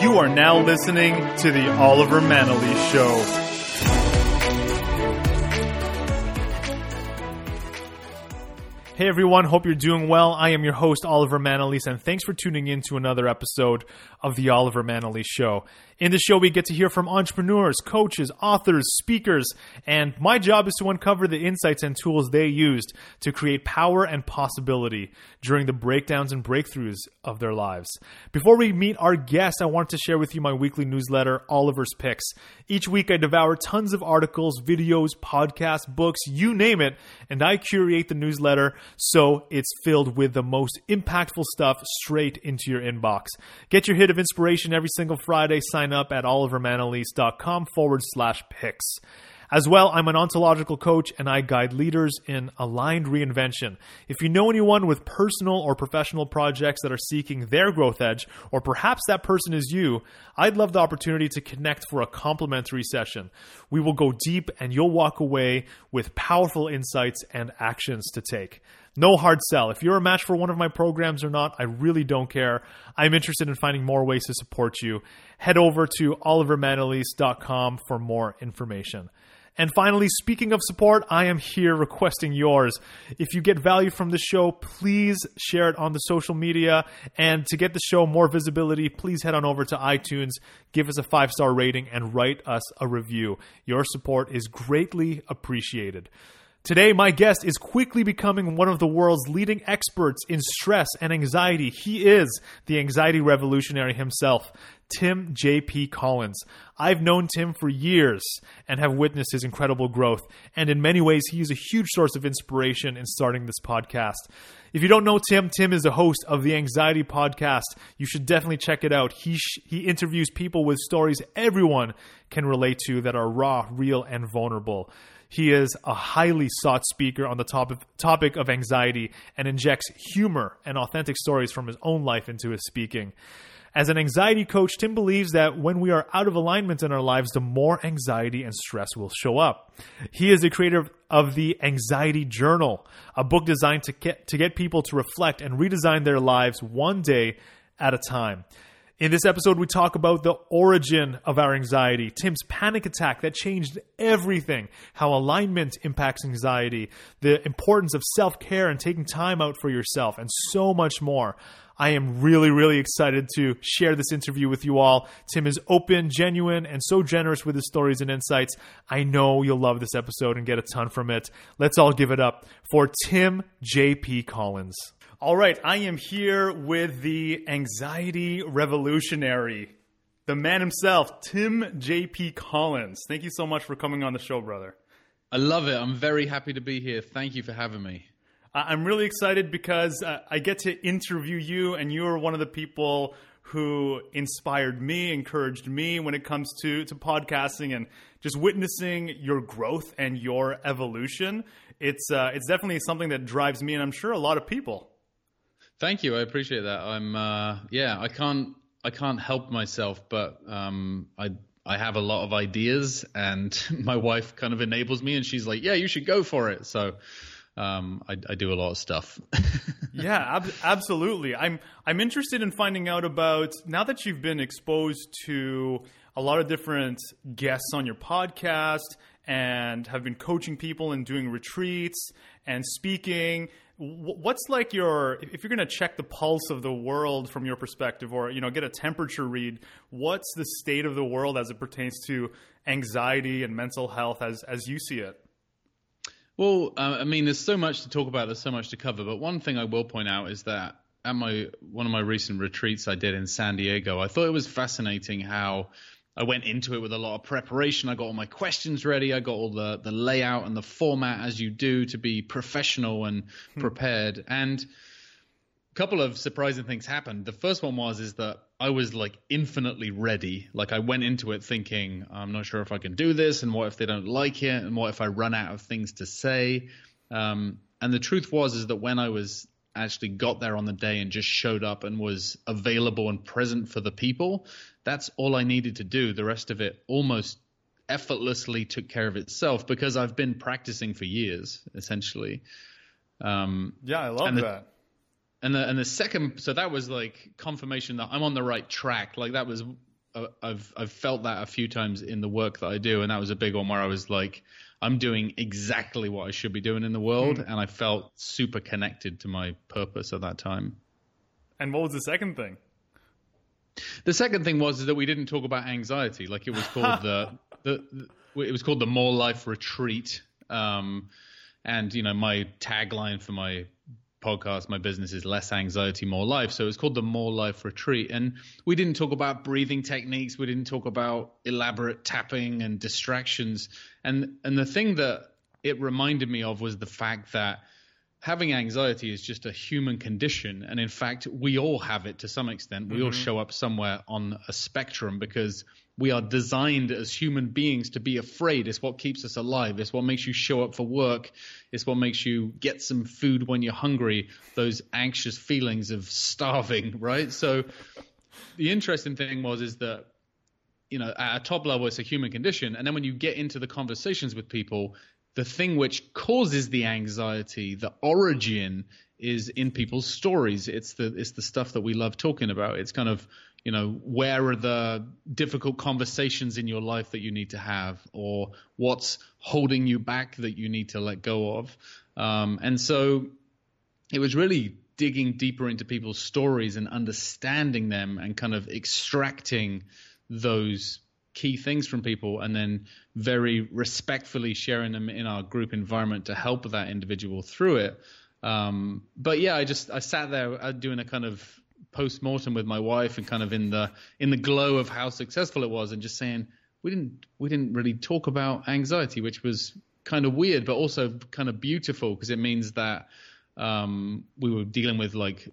You are now listening to the Oliver Manalese Show. Hey everyone, hope you're doing well. I am your host, Oliver Manalese, and thanks for tuning in to another episode of The Oliver Manalese Show. In the show, we get to hear from entrepreneurs, coaches, authors, speakers, and my job is to uncover the insights and tools they used to create power and possibility during the breakdowns and breakthroughs of their lives. Before we meet our guest, I want to share with you my weekly newsletter, Oliver's Picks. Each week, I devour tons of articles, videos, podcasts, books, you name it, and I curate the newsletter so it's filled with the most impactful stuff straight into your inbox. Get your hit of inspiration every single Friday. Sign up at olivermanalese.com forward slash picks. As well, I'm an ontological coach and I guide leaders in aligned reinvention. If you know anyone with personal or professional projects that are seeking their growth edge, or perhaps that person is you, I'd love the opportunity to connect for a complimentary session. We will go deep and you'll walk away with powerful insights and actions to take. No hard sell. If you're a match for one of my programs or not, I really don't care. I'm interested in finding more ways to support you. Head over to olivermanalese.com for more information. And finally, speaking of support, I am here requesting yours. If you get value from the show, please share it on the social media. And to get the show more visibility, please head on over to iTunes, give us a five star rating, and write us a review. Your support is greatly appreciated. Today, my guest is quickly becoming one of the world's leading experts in stress and anxiety. He is the anxiety revolutionary himself, Tim J.P. Collins. I've known Tim for years and have witnessed his incredible growth, and in many ways, he is a huge source of inspiration in starting this podcast. If you don't know Tim, Tim is the host of the Anxiety Podcast. You should definitely check it out. He, sh- he interviews people with stories everyone can relate to that are raw, real, and vulnerable. He is a highly sought speaker on the topic, of anxiety and injects humor and authentic stories from his own life into his speaking. As an anxiety coach, Tim believes that when we are out of alignment in our lives, the more anxiety and stress will show up. He is the creator of the Anxiety Journal, a book designed to get, to get people to reflect and redesign their lives one day at a time. In this episode, we talk about the origin of our anxiety, Tim's panic attack that changed everything, how alignment impacts anxiety, the importance of self care and taking time out for yourself, and so much more. I am really, really excited to share this interview with you all. Tim is open, genuine, and so generous with his stories and insights. I know you'll love this episode and get a ton from it. Let's all give it up for Tim J.P. Collins. All right, I am here with the anxiety revolutionary, the man himself, Tim J.P. Collins. Thank you so much for coming on the show, brother. I love it. I'm very happy to be here. Thank you for having me. I'm really excited because uh, I get to interview you, and you are one of the people who inspired me, encouraged me when it comes to, to podcasting and just witnessing your growth and your evolution. It's, uh, it's definitely something that drives me, and I'm sure a lot of people. Thank you. I appreciate that. I'm uh, yeah. I can't I can't help myself, but um, I I have a lot of ideas, and my wife kind of enables me, and she's like, "Yeah, you should go for it." So um, I, I, do a lot of stuff. yeah, ab- absolutely. I'm I'm interested in finding out about now that you've been exposed to a lot of different guests on your podcast and have been coaching people and doing retreats and speaking what's like your if you're going to check the pulse of the world from your perspective or you know get a temperature read what's the state of the world as it pertains to anxiety and mental health as as you see it? Well uh, i mean there's so much to talk about there's so much to cover but one thing i will point out is that at my one of my recent retreats i did in san diego i thought it was fascinating how I went into it with a lot of preparation. I got all my questions ready. I got all the, the layout and the format as you do to be professional and hmm. prepared. And a couple of surprising things happened. The first one was is that I was like infinitely ready. Like I went into it thinking, I'm not sure if I can do this, and what if they don't like it, and what if I run out of things to say. Um, and the truth was is that when I was actually got there on the day and just showed up and was available and present for the people, that's all I needed to do. The rest of it almost effortlessly took care of itself because I've been practicing for years, essentially. Um, yeah, I love and the, that. And the and the second, so that was like confirmation that I'm on the right track. Like that was uh, I've I've felt that a few times in the work that I do, and that was a big one where I was like, I'm doing exactly what I should be doing in the world, mm. and I felt super connected to my purpose at that time. And what was the second thing? The second thing was that we didn't talk about anxiety. Like it was called the, the, the it was called the More Life Retreat. Um, and you know my tagline for my podcast, my business is less anxiety, more life. So it's called the More Life Retreat. And we didn't talk about breathing techniques. We didn't talk about elaborate tapping and distractions. And and the thing that it reminded me of was the fact that having anxiety is just a human condition. And in fact, we all have it to some extent. We mm-hmm. all show up somewhere on a spectrum because we are designed as human beings to be afraid. It's what keeps us alive. It's what makes you show up for work. It's what makes you get some food when you're hungry. Those anxious feelings of starving, right? So the interesting thing was is that you know at a top level it's a human condition, and then when you get into the conversations with people, the thing which causes the anxiety, the origin is in people's stories. It's the it's the stuff that we love talking about. It's kind of you know, where are the difficult conversations in your life that you need to have, or what's holding you back that you need to let go of. Um, and so it was really digging deeper into people's stories and understanding them and kind of extracting those key things from people and then very respectfully sharing them in our group environment to help that individual through it. Um, but yeah, I just I sat there uh, doing a kind of post mortem with my wife and kind of in the in the glow of how successful it was, and just saying we didn't we didn't really talk about anxiety, which was kind of weird, but also kind of beautiful because it means that um, we were dealing with like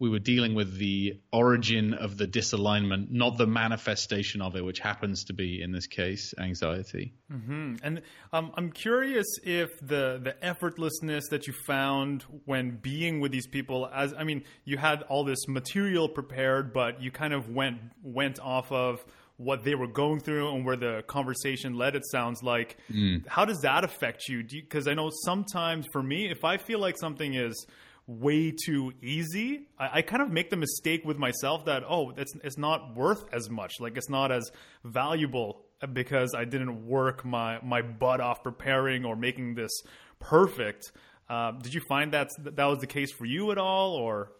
we were dealing with the origin of the disalignment, not the manifestation of it, which happens to be in this case anxiety. Mm-hmm. And um, I'm curious if the the effortlessness that you found when being with these people, as I mean, you had all this material prepared, but you kind of went went off of what they were going through and where the conversation led it sounds like mm. how does that affect you because i know sometimes for me if i feel like something is way too easy, I, I, kind of make the mistake with myself that oh, it's it's not worth as much. Like it's not as valuable because I didn't work my my butt off preparing or making this perfect. Uh, did you find that that was the case for you at all, or?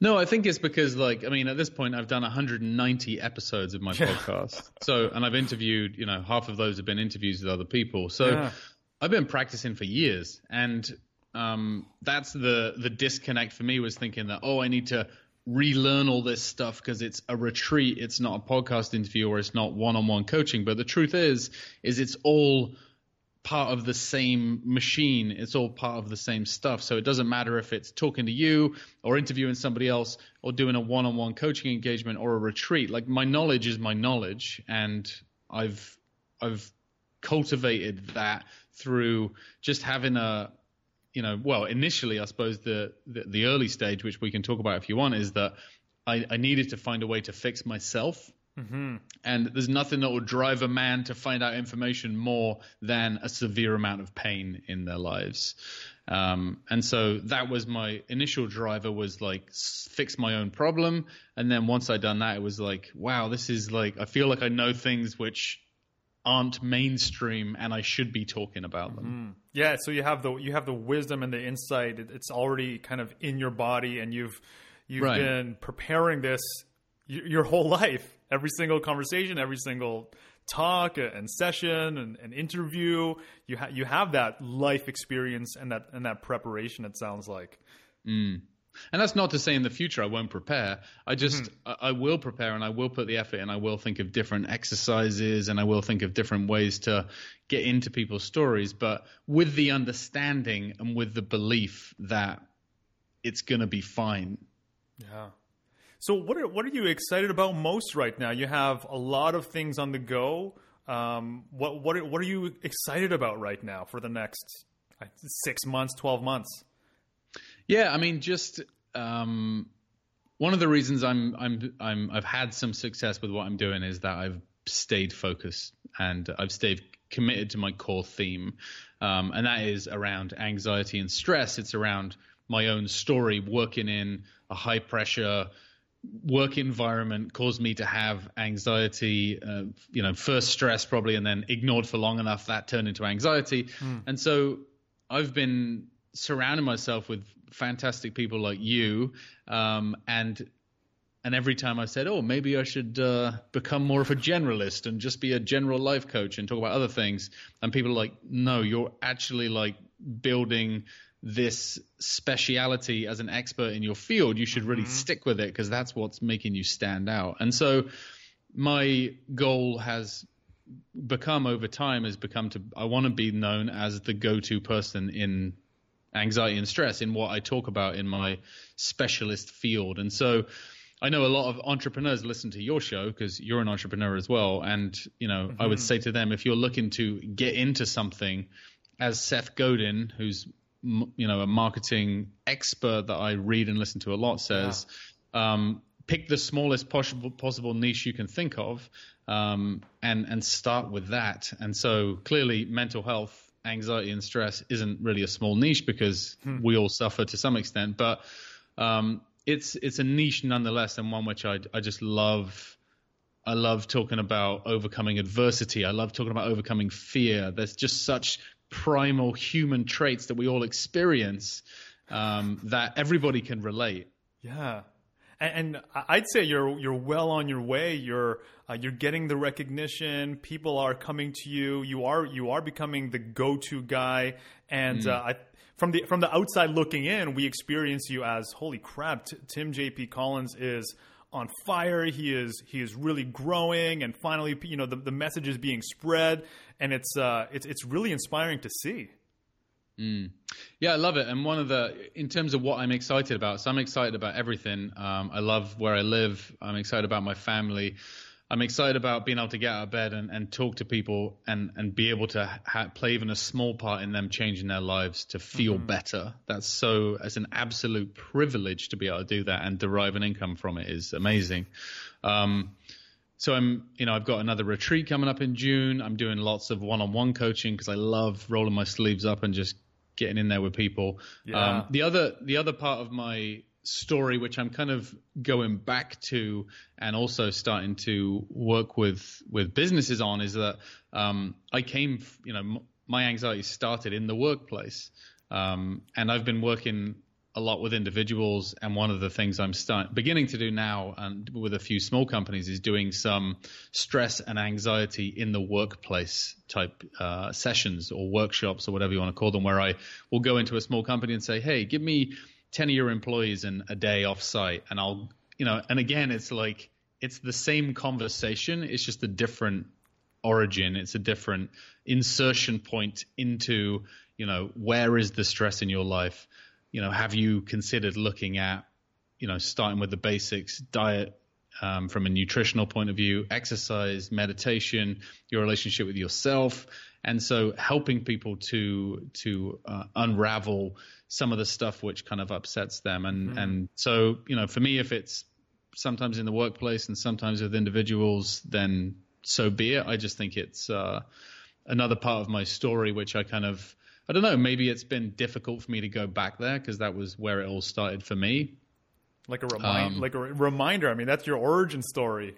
No, I think it's because, like, I mean, at this point, I've done 190 episodes of my podcast. So, and I've interviewed, you know, half of those have been interviews with other people. So, yeah. I've been practicing for years, and um, that's the the disconnect for me was thinking that oh I need to relearn all this stuff because it's a retreat. It's not a podcast interview or it's not one-on-one coaching. But the truth is is it's all part of the same machine. It's all part of the same stuff. So it doesn't matter if it's talking to you or interviewing somebody else or doing a one-on-one coaching engagement or a retreat. Like my knowledge is my knowledge and I've I've cultivated that through just having a you know, well, initially, I suppose the, the, the early stage, which we can talk about if you want, is that I, I needed to find a way to fix myself. Mm-hmm. And there's nothing that will drive a man to find out information more than a severe amount of pain in their lives. Um, and so that was my initial driver was like fix my own problem. And then once I'd done that, it was like, wow, this is like, I feel like I know things which aren't mainstream and I should be talking about them. Mm-hmm. Yeah, so you have the you have the wisdom and the insight. It's already kind of in your body, and you've you've right. been preparing this your whole life. Every single conversation, every single talk and session and, and interview, you ha- you have that life experience and that and that preparation. It sounds like. Mm. And that's not to say in the future I won't prepare. I just mm-hmm. I, I, will prepare and I will put the effort and I will think of different exercises and I will think of different ways to get into people's stories, but with the understanding and with the belief that it's going to be fine. Yeah. So what are what are you excited about most right now? You have a lot of things on the go. Um, what what are, what are you excited about right now for the next six months, twelve months? Yeah, I mean, just um, one of the reasons I'm I'm I'm I've had some success with what I'm doing is that I've stayed focused and I've stayed committed to my core theme, um, and that is around anxiety and stress. It's around my own story, working in a high pressure work environment caused me to have anxiety, uh, you know, first stress probably, and then ignored for long enough that turned into anxiety. Mm. And so I've been surrounding myself with fantastic people like you, um, and and every time I said, "Oh, maybe I should uh, become more of a generalist and just be a general life coach and talk about other things," and people are like, "No, you're actually like building." this speciality as an expert in your field, you should really mm-hmm. stick with it because that's what's making you stand out. And so my goal has become over time has become to I want to be known as the go-to person in anxiety and stress in what I talk about in my specialist field. And so I know a lot of entrepreneurs listen to your show because you're an entrepreneur as well. And, you know, mm-hmm. I would mm-hmm. say to them, if you're looking to get into something, as Seth Godin, who's you know a marketing expert that I read and listen to a lot says, yeah. um, pick the smallest possible possible niche you can think of, um, and and start with that. And so clearly, mental health, anxiety, and stress isn't really a small niche because hmm. we all suffer to some extent, but um, it's it's a niche nonetheless, and one which I I just love. I love talking about overcoming adversity. I love talking about overcoming fear. There's just such primal human traits that we all experience um, that everybody can relate. Yeah. And, and, I'd say you're you're well on your way. You're uh, you're getting the recognition. People are coming to you. You are you are becoming the go-to guy. And mm. uh, I, from the from the outside looking in, we experience you as holy crap. T- Tim J.P. Collins is on fire. He is he is really growing, and finally, you know, the, the message is being spread, and it's uh, it's it's really inspiring to see. Mm. Yeah, I love it. And one of the, in terms of what I'm excited about, so I'm excited about everything. Um, I love where I live. I'm excited about my family. I'm excited about being able to get out of bed and, and talk to people and, and be able to ha- play even a small part in them changing their lives to feel mm-hmm. better. That's so, it's an absolute privilege to be able to do that and derive an income from it is amazing. Um, so I'm, you know, I've got another retreat coming up in June. I'm doing lots of one-on-one coaching because I love rolling my sleeves up and just getting in there with people. Yeah. Um, the other, the other part of my story, which I'm kind of going back to and also starting to work with with businesses on, is that um, I came, you know, m- my anxiety started in the workplace, um, and I've been working a lot with individuals. And one of the things I'm start, beginning to do now, and with a few small companies, is doing some stress and anxiety in the workplace type uh, sessions or workshops or whatever you want to call them, where I will go into a small company and say, "Hey, give me." 10 of your employees in a day off site and I'll, you know, and again, it's like, it's the same conversation. It's just a different origin. It's a different insertion point into, you know, where is the stress in your life? You know, have you considered looking at, you know, starting with the basics, diet, um, from a nutritional point of view, exercise, meditation, your relationship with yourself, and so helping people to to uh, unravel some of the stuff which kind of upsets them. And mm-hmm. and so you know, for me, if it's sometimes in the workplace and sometimes with individuals, then so be it. I just think it's uh, another part of my story which I kind of I don't know. Maybe it's been difficult for me to go back there because that was where it all started for me. Like a remind, um, like a reminder. I mean, that's your origin story.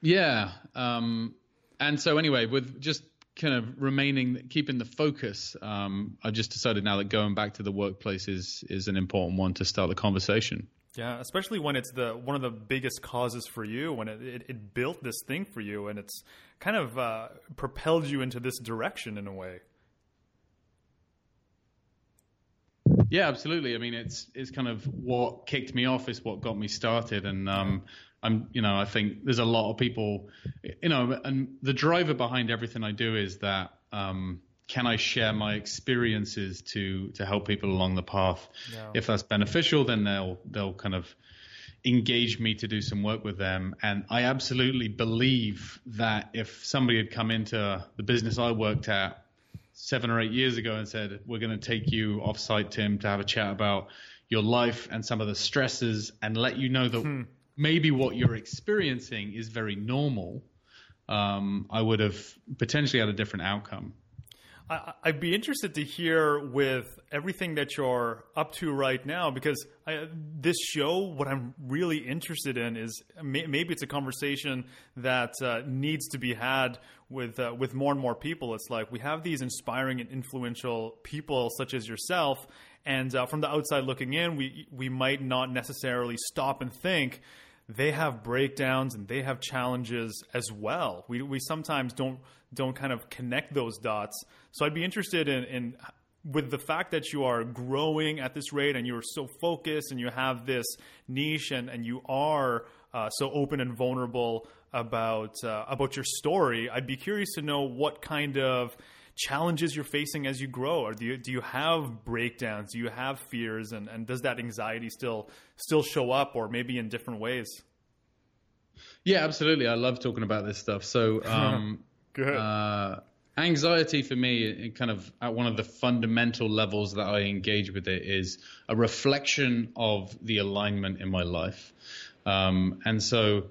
Yeah. Um, and so anyway, with just kind of remaining, keeping the focus, um, I've just decided now that going back to the workplace is is an important one to start the conversation. Yeah, especially when it's the one of the biggest causes for you, when it, it, it built this thing for you, and it's kind of uh, propelled you into this direction in a way. Yeah, absolutely. I mean, it's it's kind of what kicked me off. Is what got me started, and um, I'm, you know, I think there's a lot of people, you know, and the driver behind everything I do is that um, can I share my experiences to to help people along the path? Yeah. If that's beneficial, then they'll they'll kind of engage me to do some work with them. And I absolutely believe that if somebody had come into the business I worked at seven or eight years ago and said, "We're going to take you off-site, Tim, to have a chat about your life and some of the stresses, and let you know that." Hmm maybe what you're experiencing is very normal, um, I would have potentially had a different outcome. I, would be interested to hear with everything that you're up to right now, because I, this show, what I'm really interested in is may, maybe it's a conversation that uh, needs to be had with uh, with more and more people. It's like we have these inspiring and influential people such as yourself, and uh, from the outside looking in, we we might not necessarily stop and think they have breakdowns and they have challenges as well. We we sometimes don't don't kind of connect those dots. So I'd be interested in, in with the fact that you are growing at this rate and you're so focused and you have this niche and, and you are uh, so open and vulnerable about uh, about your story, I'd be curious to know what kind of challenges you're facing as you grow? Or do you, do you have breakdowns? Do you have fears? And, and does that anxiety still still show up or maybe in different ways? Yeah absolutely. I love talking about this stuff. So um, Good. Uh, anxiety for me kind of at one of the fundamental levels that i engage with it is a reflection of the alignment in my life. Um, and so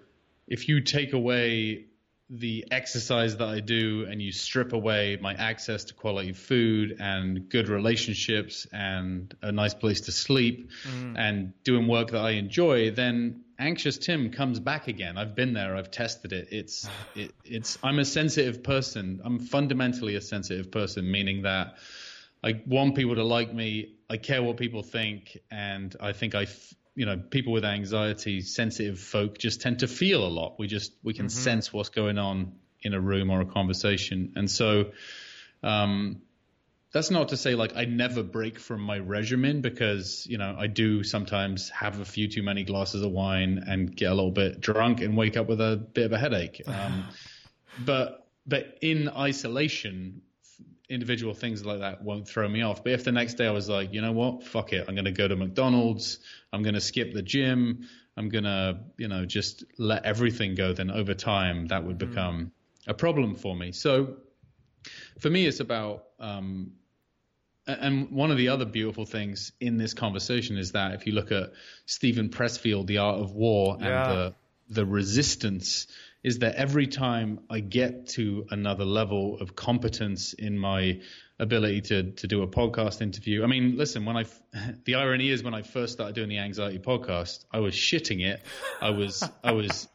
if you take away the exercise that I do and you strip away my access to quality food and good relationships and a nice place to sleep mm. and doing work that I enjoy, then anxious Tim comes back again. I've been there. I've tested it. It's it, it's I'm a sensitive person. I'm fundamentally a sensitive person, meaning that I want people to like me. I care what people think, and I think I you know people with anxiety sensitive folk just tend to feel a lot we just we can mm-hmm. sense what's going on in a room or a conversation and so um, that's not to say like I never break from my regimen because you know I do sometimes have a few too many glasses of wine and get a little bit drunk and wake up with a bit of a headache. Um, but but in isolation, individual things like that won't throw me off. But if the next day I was like, you know what, fuck it, I'm going to go to McDonald's, I'm going to skip the gym, I'm going to, you know, just let everything go, then over time that would mm-hmm. become mm. a problem for me. So for me, it's about, um, and one of the other beautiful things in this conversation is that if you look at Steven Pressfield, The Art of War, and the the resistance is that every time I get to another level of competence in my ability to to do a podcast interview. I mean, listen, when I the irony is when I first started doing the anxiety podcast, I was shitting it. I was I was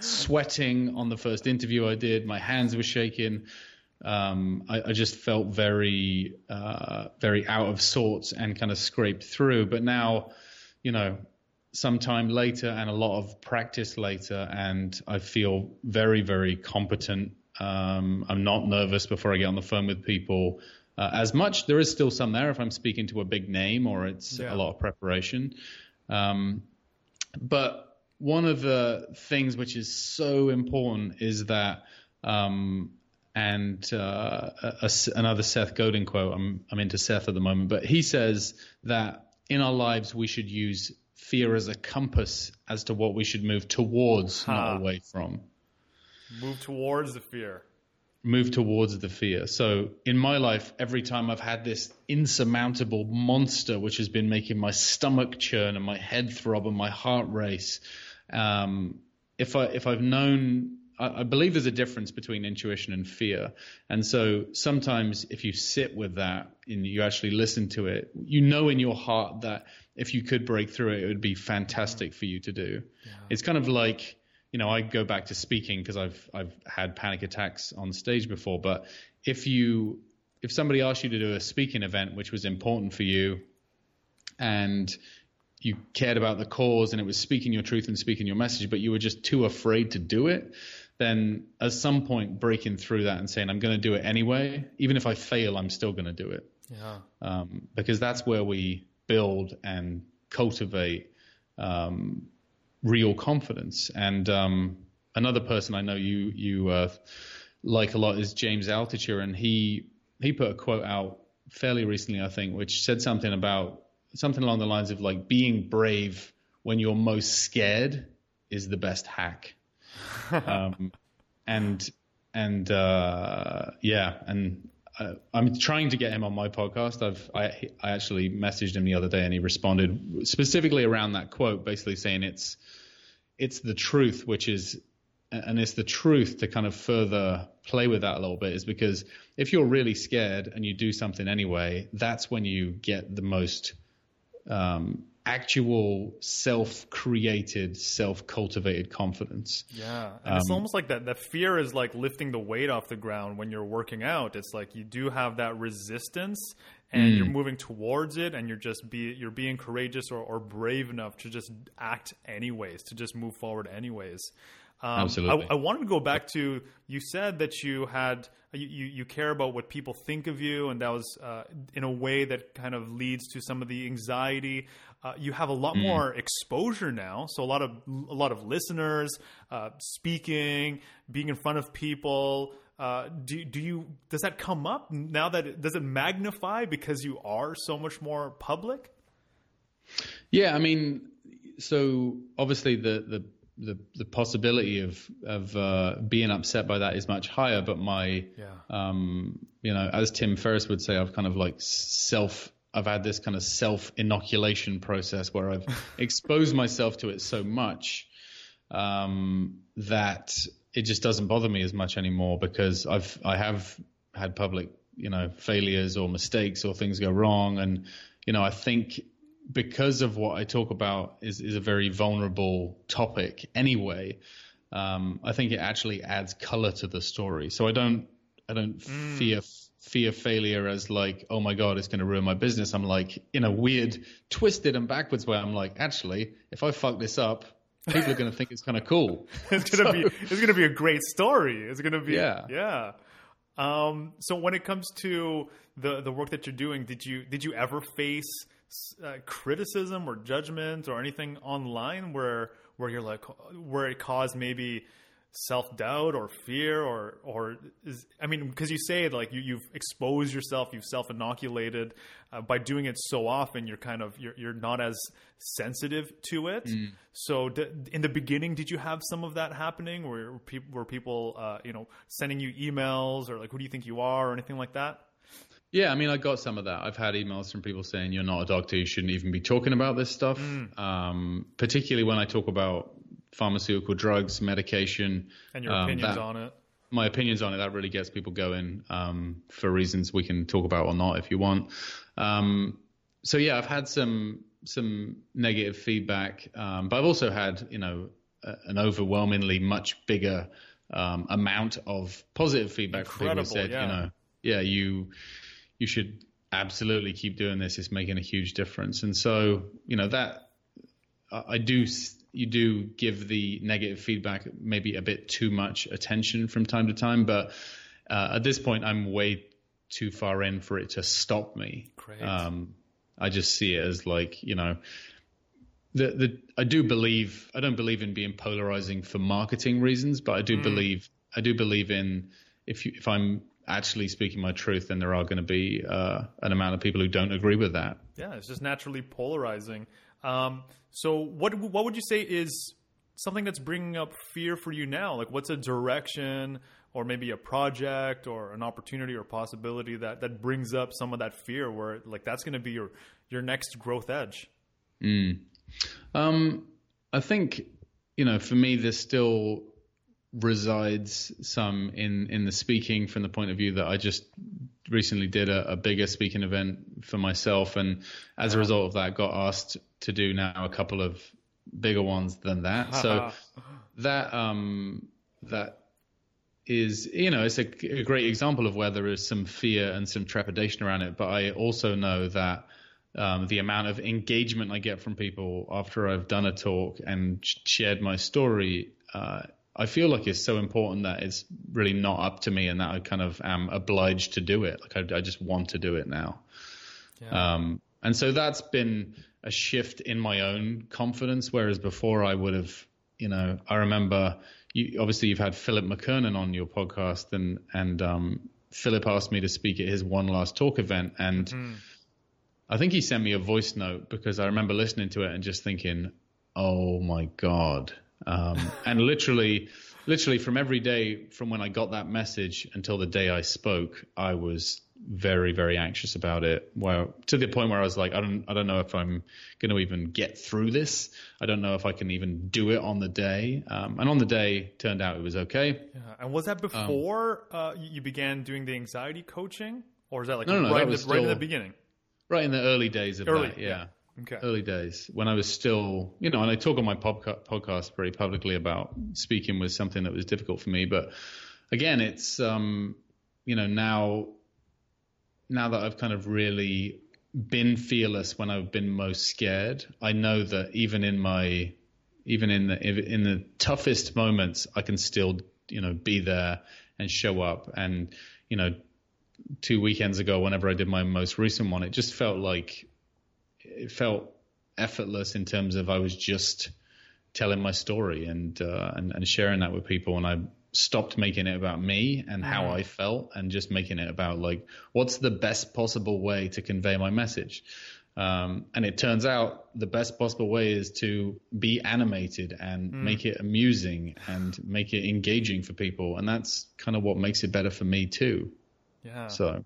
sweating on the first interview I did. My hands were shaking. Um, I, I, just felt very uh, very out of sorts and kind of scraped through. But now, you know, some time later and a lot of practice later, and I feel very, very competent. Um, I'm not nervous before I get on the phone with people uh, as much. There is still some there if I'm speaking to a big name or it's yeah. a lot of preparation. Um, but one of the things which is so important is that, um, and uh, a, a, another Seth Godin quote. I'm, I'm into Seth at the moment, but he says that in our lives we should use fear as a compass as to what we should move towards, huh. not away from. Move towards the fear. Move towards the fear. So in my life, every time I've had this insurmountable monster which has been making my stomach churn and my head throb and my heart race, um, if I if I've known I, believe there's a difference between intuition and fear. And so sometimes if you sit with that and you actually listen to it, you know in your heart that if you could break through it, it would be fantastic for you to do. Yeah. It's kind of like, you know, I go back to speaking because I've I've had panic attacks on stage before. But if you if somebody asked you to do a speaking event which was important for you, and you cared about the cause and it was speaking your truth and speaking your message, but you were just too afraid to do it, then at some point breaking through that and saying, I'm going to do it anyway, even if I fail, I'm still going to do it. Yeah. Um, because that's where we build and cultivate um, real confidence. And um, another person I know you you uh, like a lot is James Altucher, and he he put a quote out fairly recently, I think, which said something about something along the lines of like being brave when you're most scared is the best hack. Um, and and uh, yeah, and uh, I'm trying to get him on my podcast. I've I, I actually messaged him the other day and he responded specifically around that quote, basically saying it's it's the truth, which is and it's the truth to kind of further play with that a little bit is because if you're really scared and you do something anyway, that's when you get the most um, actual self-created, self-cultivated confidence. Yeah, and um, it's almost like that. That fear is like lifting the weight off the ground when you're working out. It's like you do have that resistance, and mm. you're moving towards it, and you're just be you're being courageous or, or brave enough to just act anyways, to just move forward anyways. Um, Absolutely. I, I, wanted to go back to you said that you had you, you, you care about what people think of you, and that was uh, in a way that kind of leads to some of the anxiety. Uh, you have a lot mm. more exposure now, so a lot of a lot of listeners, uh, speaking, being in front of people. Uh, do do you does that come up now that it, does it magnify because you are so much more public? Yeah, I mean, so obviously the the the the possibility of of uh, being upset by that is much higher. But my, yeah. um, you know, as Tim Ferriss would say, I've kind of like self. I've had this kind of self inoculation process where I've exposed myself to it so much um, that it just doesn't bother me as much anymore because I've I have had public you know failures or mistakes or things go wrong and you know I think because of what I talk about is, is a very vulnerable topic anyway. Um, I think it actually adds color to the story. So I don't I don't mm. fear fear failure as like oh my god it's going to ruin my business. I'm like in a weird twisted and backwards way. I'm like actually if I fuck this up. People are going to think it's kind of cool. it's going to be it's going to be a great story. It's going to be yeah yeah. Um, so when it comes to the the work that you're doing, did you did you ever face uh, criticism or judgment or anything online where where you're like where it caused maybe self doubt or fear or or is I mean because you say like you you've exposed yourself you've self inoculated uh, by doing it so often you're kind of you're you're not as sensitive to it mm. so d- in the beginning did you have some of that happening where people were people uh, you know sending you emails or like who do you think you are or anything like that yeah, I mean, I got some of that. I've had emails from people saying you're not a doctor, you shouldn't even be talking about this stuff. Mm. Um, particularly when I talk about pharmaceutical drugs, medication, and your um, opinions that, on it. My opinions on it that really gets people going um, for reasons we can talk about or not if you want. Um, so yeah, I've had some some negative feedback, um, but I've also had you know a, an overwhelmingly much bigger um, amount of positive feedback. Incredible, people said, yeah. you know, yeah, you you should absolutely keep doing this. It's making a huge difference. And so, you know, that I do, you do give the negative feedback maybe a bit too much attention from time to time. But uh, at this point, I'm way too far in for it to stop me. Um, I just see it as like, you know, the, the, I do believe, I don't believe in being polarizing for marketing reasons, but I do mm. believe, I do believe in if you, if I'm actually speaking my truth, then there are going to be uh, an amount of people who don't agree with that. Yeah, it's just naturally polarizing. Um, so, what what would you say is something that's bringing up fear for you now? Like, what's a direction, or maybe a project, or an opportunity, or possibility that that brings up some of that fear, where like that's going to be your your next growth edge? Mm. Um, I think you know, for me, there's still resides some in in the speaking from the point of view that I just recently did a, a bigger speaking event for myself, and as a result of that, got asked to do now a couple of bigger ones than that. so that um that is you know it's a, a, great example of where there is some fear and some trepidation around it. But I also know that. Um, the amount of engagement I get from people after I've done a talk and shared my story uh, I feel like it's so important that it's really not up to me and that I kind of am obliged to do it. Like I, I just want to do it now. Yeah. Um, and so that's been a shift in my own confidence. Whereas before I would have, you know, I remember you, obviously you've had Philip McKernan on your podcast and, and, um, Philip asked me to speak at his one last talk event and mm-hmm. I think he sent me a voice note because I remember listening to it and just thinking, oh my God, um, and literally, literally from every day from when I got that message until the day I spoke, I was very very anxious about it. Where to the point where I was like, I don't I don't know if I'm going to even get through this. I don't know if I can even do it on the day. Um, and on the day, turned out it was okay. Yeah. And was that Um, before uh, you began doing the anxiety coaching, or is that like No, no, no, right, that in the, was right in the beginning? Right in the early days of Early, that, yeah. Okay. Early days when I was still, you know, and I talk on my podca- podcast very publicly about speaking was something that was difficult for me. But again, it's, um, you know, now, now that I've kind of really been fearless when I've been most scared, I know that even in my, even in the in the toughest moments, I can still, you know, be there and show up. And you know, two weekends ago, whenever I did my most recent one, it just felt like it felt effortless in terms of I was just telling my story and uh, and, and sharing that with people, and I stopped making it about me and how I felt, and just making it about like what's the best possible way to convey my message. Um, and it turns out the best possible way is to be animated and make it amusing and make it engaging for people, and that's kind of what makes it better for me too. Yeah. So,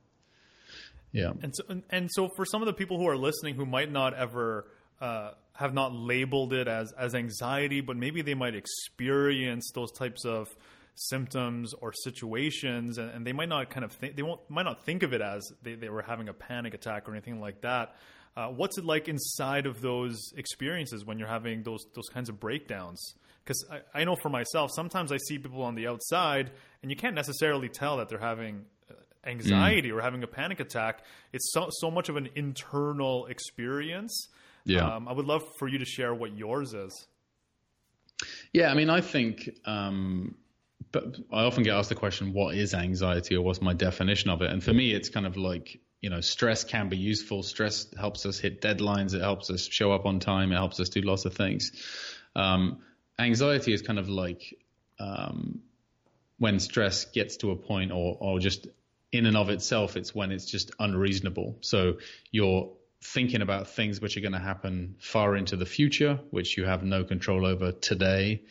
yeah. And so, and, and so for some of the people who are listening who might not ever uh, have not labeled it as as anxiety, but maybe they might experience those types of symptoms or situations, and, and they might not kind of think they won't might not think of it as they, they were having a panic attack or anything like that. Uh, what's it like inside of those experiences when you're having those those kinds of breakdowns? Because I, I know for myself, sometimes I see people on the outside, and you can't necessarily tell that they're having uh, anxiety or having a panic attack. It's so so much of an internal experience. Yeah. Um, I would love for you to share what yours is. Yeah, I mean, I think, um, but I often get asked the question, what is anxiety or what's my definition of it? And for me, it's kind of like, you know, stress can be useful. Stress helps us hit deadlines. It helps us show up on time. It helps us do lots of things. Um, anxiety is kind of like, um, when stress gets to a point or, or just in and of itself, it's when it's just unreasonable. So you're thinking about things which are going to happen far into the future, which you have no control over today.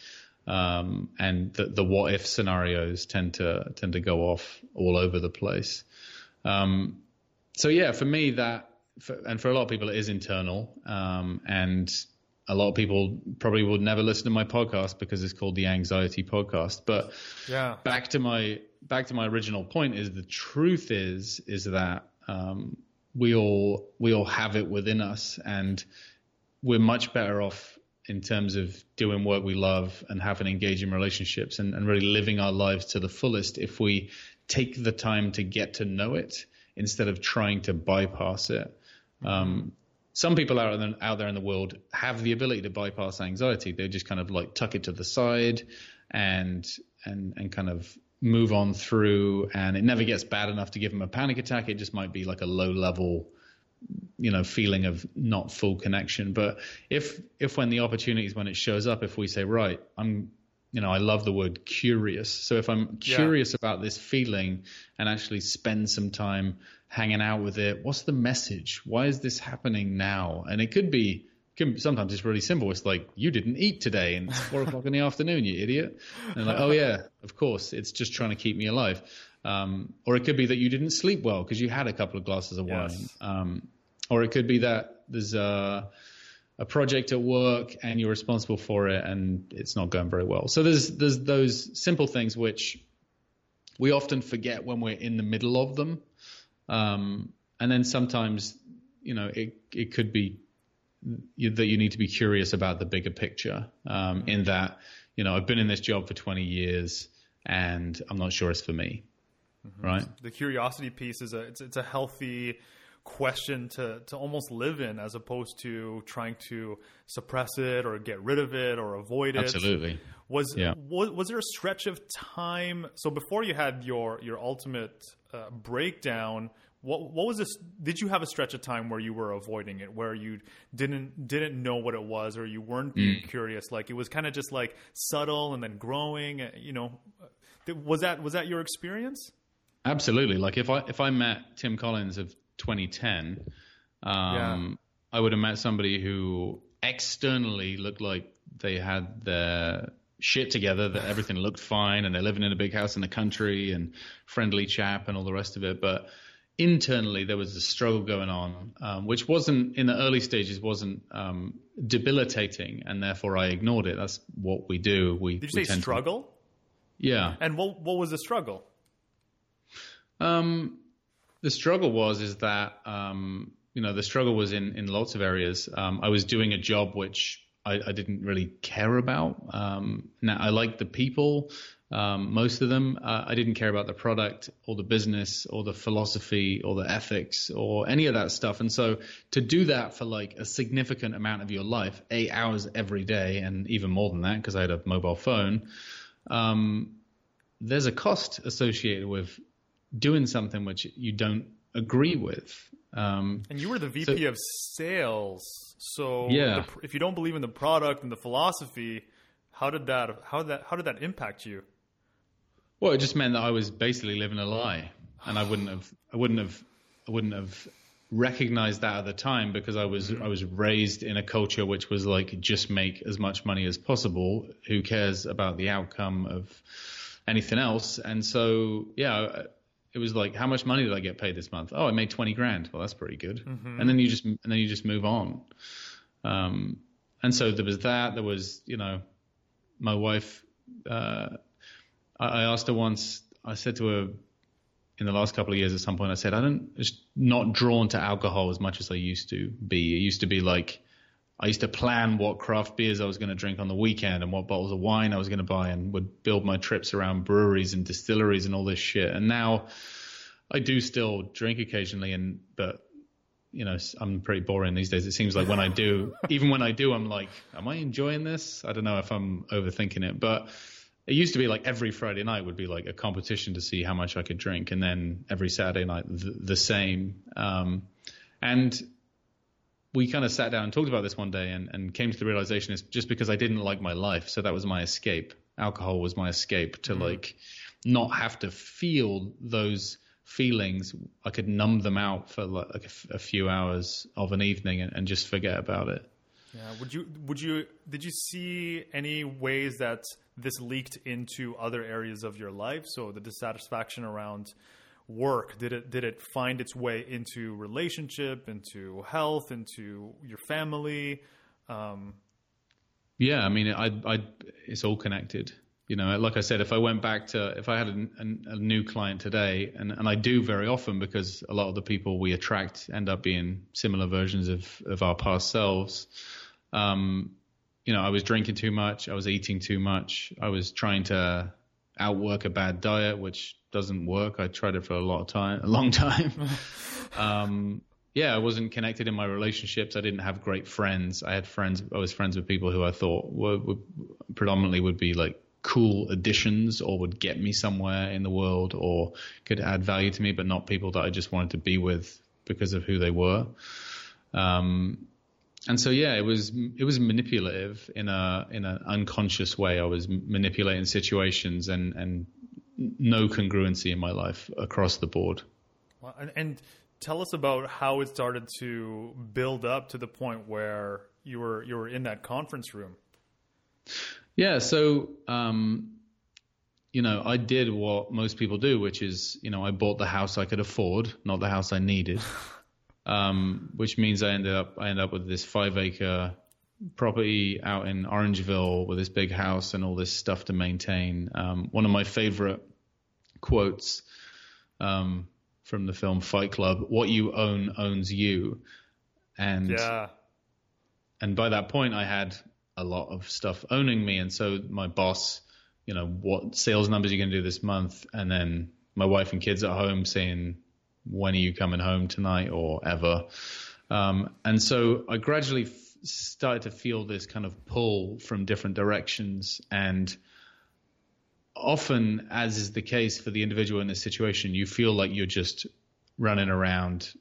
Um, and the, the what if scenarios tend to tend to go off all over the place. Um, so yeah, for me that, for, and for a lot of people, it is internal. Um, and a lot of people probably would never listen to my podcast because it's called the Anxiety Podcast. But Yeah. back to my back to my original point is the truth is is that um, we all we all have it within us, and we're much better off in terms of doing work we love and having engaging relationships and, and really living our lives to the fullest if we take the time to get to know it instead of trying to bypass it. Um, some people out there, out there in the world have the ability to bypass anxiety. They just kind of like tuck it to the side and and and kind of move on through, and it never gets bad enough to give them a panic attack. It just might be like a low level, you know, feeling of not full connection. But if if when the opportunities when it shows up, if we say, right, I'm you know, I love the word curious. So if I'm Yeah. curious about this feeling and actually spend some time hanging out with it, what's the message? Why is this happening now? And it could be, can, sometimes it's really simple. It's like, you didn't eat today and it's four o'clock in the afternoon, you idiot. And like, oh yeah, of course, it's just trying to keep me alive. Um, or it could be that you didn't sleep well because you had a couple of glasses of wine. Yes. Um, or it could be that there's a, a project at work and you're responsible for it and it's not going very well. So there's there's those simple things which we often forget when we're in the middle of them. Um, and then sometimes, you know, it it could be you, that you need to be curious about the bigger picture. Um, in that, you know, I've been in this job for 20 years and I'm not sure it's for me. Right. the curiosity piece is a it's, it's a healthy question to to almost live in as opposed to trying to suppress it or get rid of it or avoid it Absolutely. was Yeah. was, was there a stretch of time so before you had your your ultimate uh, breakdown what what was this did you have a stretch of time where you were avoiding it where you didn't didn't know what it was or you weren't being curious like it was kind of just like subtle and then growing uh, you know was that was that your experience Absolutely. Like if I if I met Tim Collins of 2010, um, I would have met somebody who externally looked like they had their shit together, that everything looked fine, and they're living in a big house in the country and friendly chap and all the rest of it. But internally there was a struggle going on, um, which wasn't in the early stages wasn't um, debilitating, and therefore I ignored it. That's what we do. We did you we say struggle? To, yeah. And what what was the struggle? Um, the struggle was is that um, you know the struggle was in in lots of areas. Um, I was doing a job which I, I didn't really care about. Um, now I liked the people. Um, most of them, uh, I didn't care about the product or the business or the philosophy or the ethics or any of that stuff. And so to do that for like a significant amount of your life, eight hours every day, and even more than that, because I had a mobile phone, um, there's a cost associated with doing something which you don't agree with. Um, and you were the VP so, of sales, so yeah. The, if you don't believe in the product and the philosophy, how did that how did that how did that impact you? Well, it just meant that I was basically living a lie, and I wouldn't have, I wouldn't have, I wouldn't have recognized that at the time because I was. I was raised in a culture which was like just make as much money as possible. Who cares about the outcome of anything else? And so, yeah, it was like, how much money did I get paid this month? Oh, I made twenty grand. Well, that's pretty good. Mm-hmm. And then you just, and then you just move on. Um, and so there was that. There was, you know, my wife. Uh, I asked her once. I said to her in the last couple of years at some point. I said I don't just not drawn to alcohol as much as I used to be. It used to be like I used to plan what craft beers I was going to drink on the weekend and what bottles of wine I was going to buy and would build my trips around breweries and distilleries and all this shit. And now I do still drink occasionally and but you know, I'm pretty boring these days. It seems like when I do, even when I do, I'm like, am I enjoying this? I don't know if I'm overthinking it, but it used to be like every Friday night would be like a competition to see how much I could drink, and then every Saturday night the, the same. Um, and we kind of sat down and talked about this one day, and, and came to the realization it's just because I didn't like my life, so that was my escape. Alcohol was my escape to mm like not have to feel those feelings. I could numb them out for like a, f- a few hours of an evening and, and just forget about it. Yeah. Would you? Would you? Did you see any ways that this leaked into other areas of your life? So the dissatisfaction around work did it did it find its way into relationship, into health, into your family? Um, yeah, I mean, I, I, it's all connected. You know, like I said, if I went back to, if I had a, a, a, new client today, and, and I do very often because a lot of the people we attract end up being similar versions of, of our past selves. Um, you know, I was drinking too much, I was eating too much, I was trying to outwork a bad diet, which doesn't work. I tried it for a lot of time, a long time. um, yeah, I wasn't connected in my relationships. I didn't have great friends. I had friends. I was friends with people who I thought were, were predominantly would be like cool additions or would get me somewhere in the world or could add value to me, but not people that I just wanted to be with because of who they were. Um, and so yeah, it was it was manipulative in a in an unconscious way. I was manipulating situations and and no congruency in my life across the board. Well, and, and tell us about how it started to build up to the point where you were you were in that conference room. Yeah, so um, you know, I did what most people do, which is, you know, I bought the house I could afford, not the house I needed. um, which means I ended up I ended up with this five acre property out in Orangeville with this big house and all this stuff to maintain. Um, one of my favorite quotes um, from the film Fight Club: "What you own owns you," and yeah. and by that point I had a lot of stuff owning me, and so my boss, you know, what sales numbers are you going to do this month, and then my wife and kids at home saying when are you coming home tonight or ever. Um, and so I gradually f- started to feel this kind of pull from different directions. And often, as is the case for the individual in this situation, you feel like you're just running around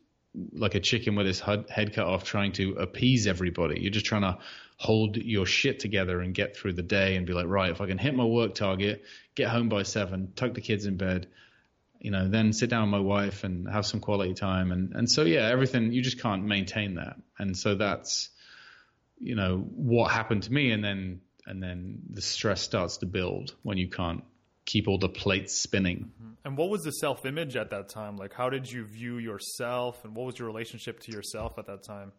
like a chicken with his head cut off trying to appease everybody. You're just trying to hold your shit together and get through the day and be like, right, if I can hit my work target, get home by seven, tuck the kids in bed, you know, then sit down with my wife and have some quality time. And, and so, yeah, everything, you just can't maintain that. And so that's, you know, what happened to me. And then, and then the stress starts to build when you can't keep all the plates spinning. And what was the self image at that time? Like, how did you view yourself, and what was your relationship to yourself at that time?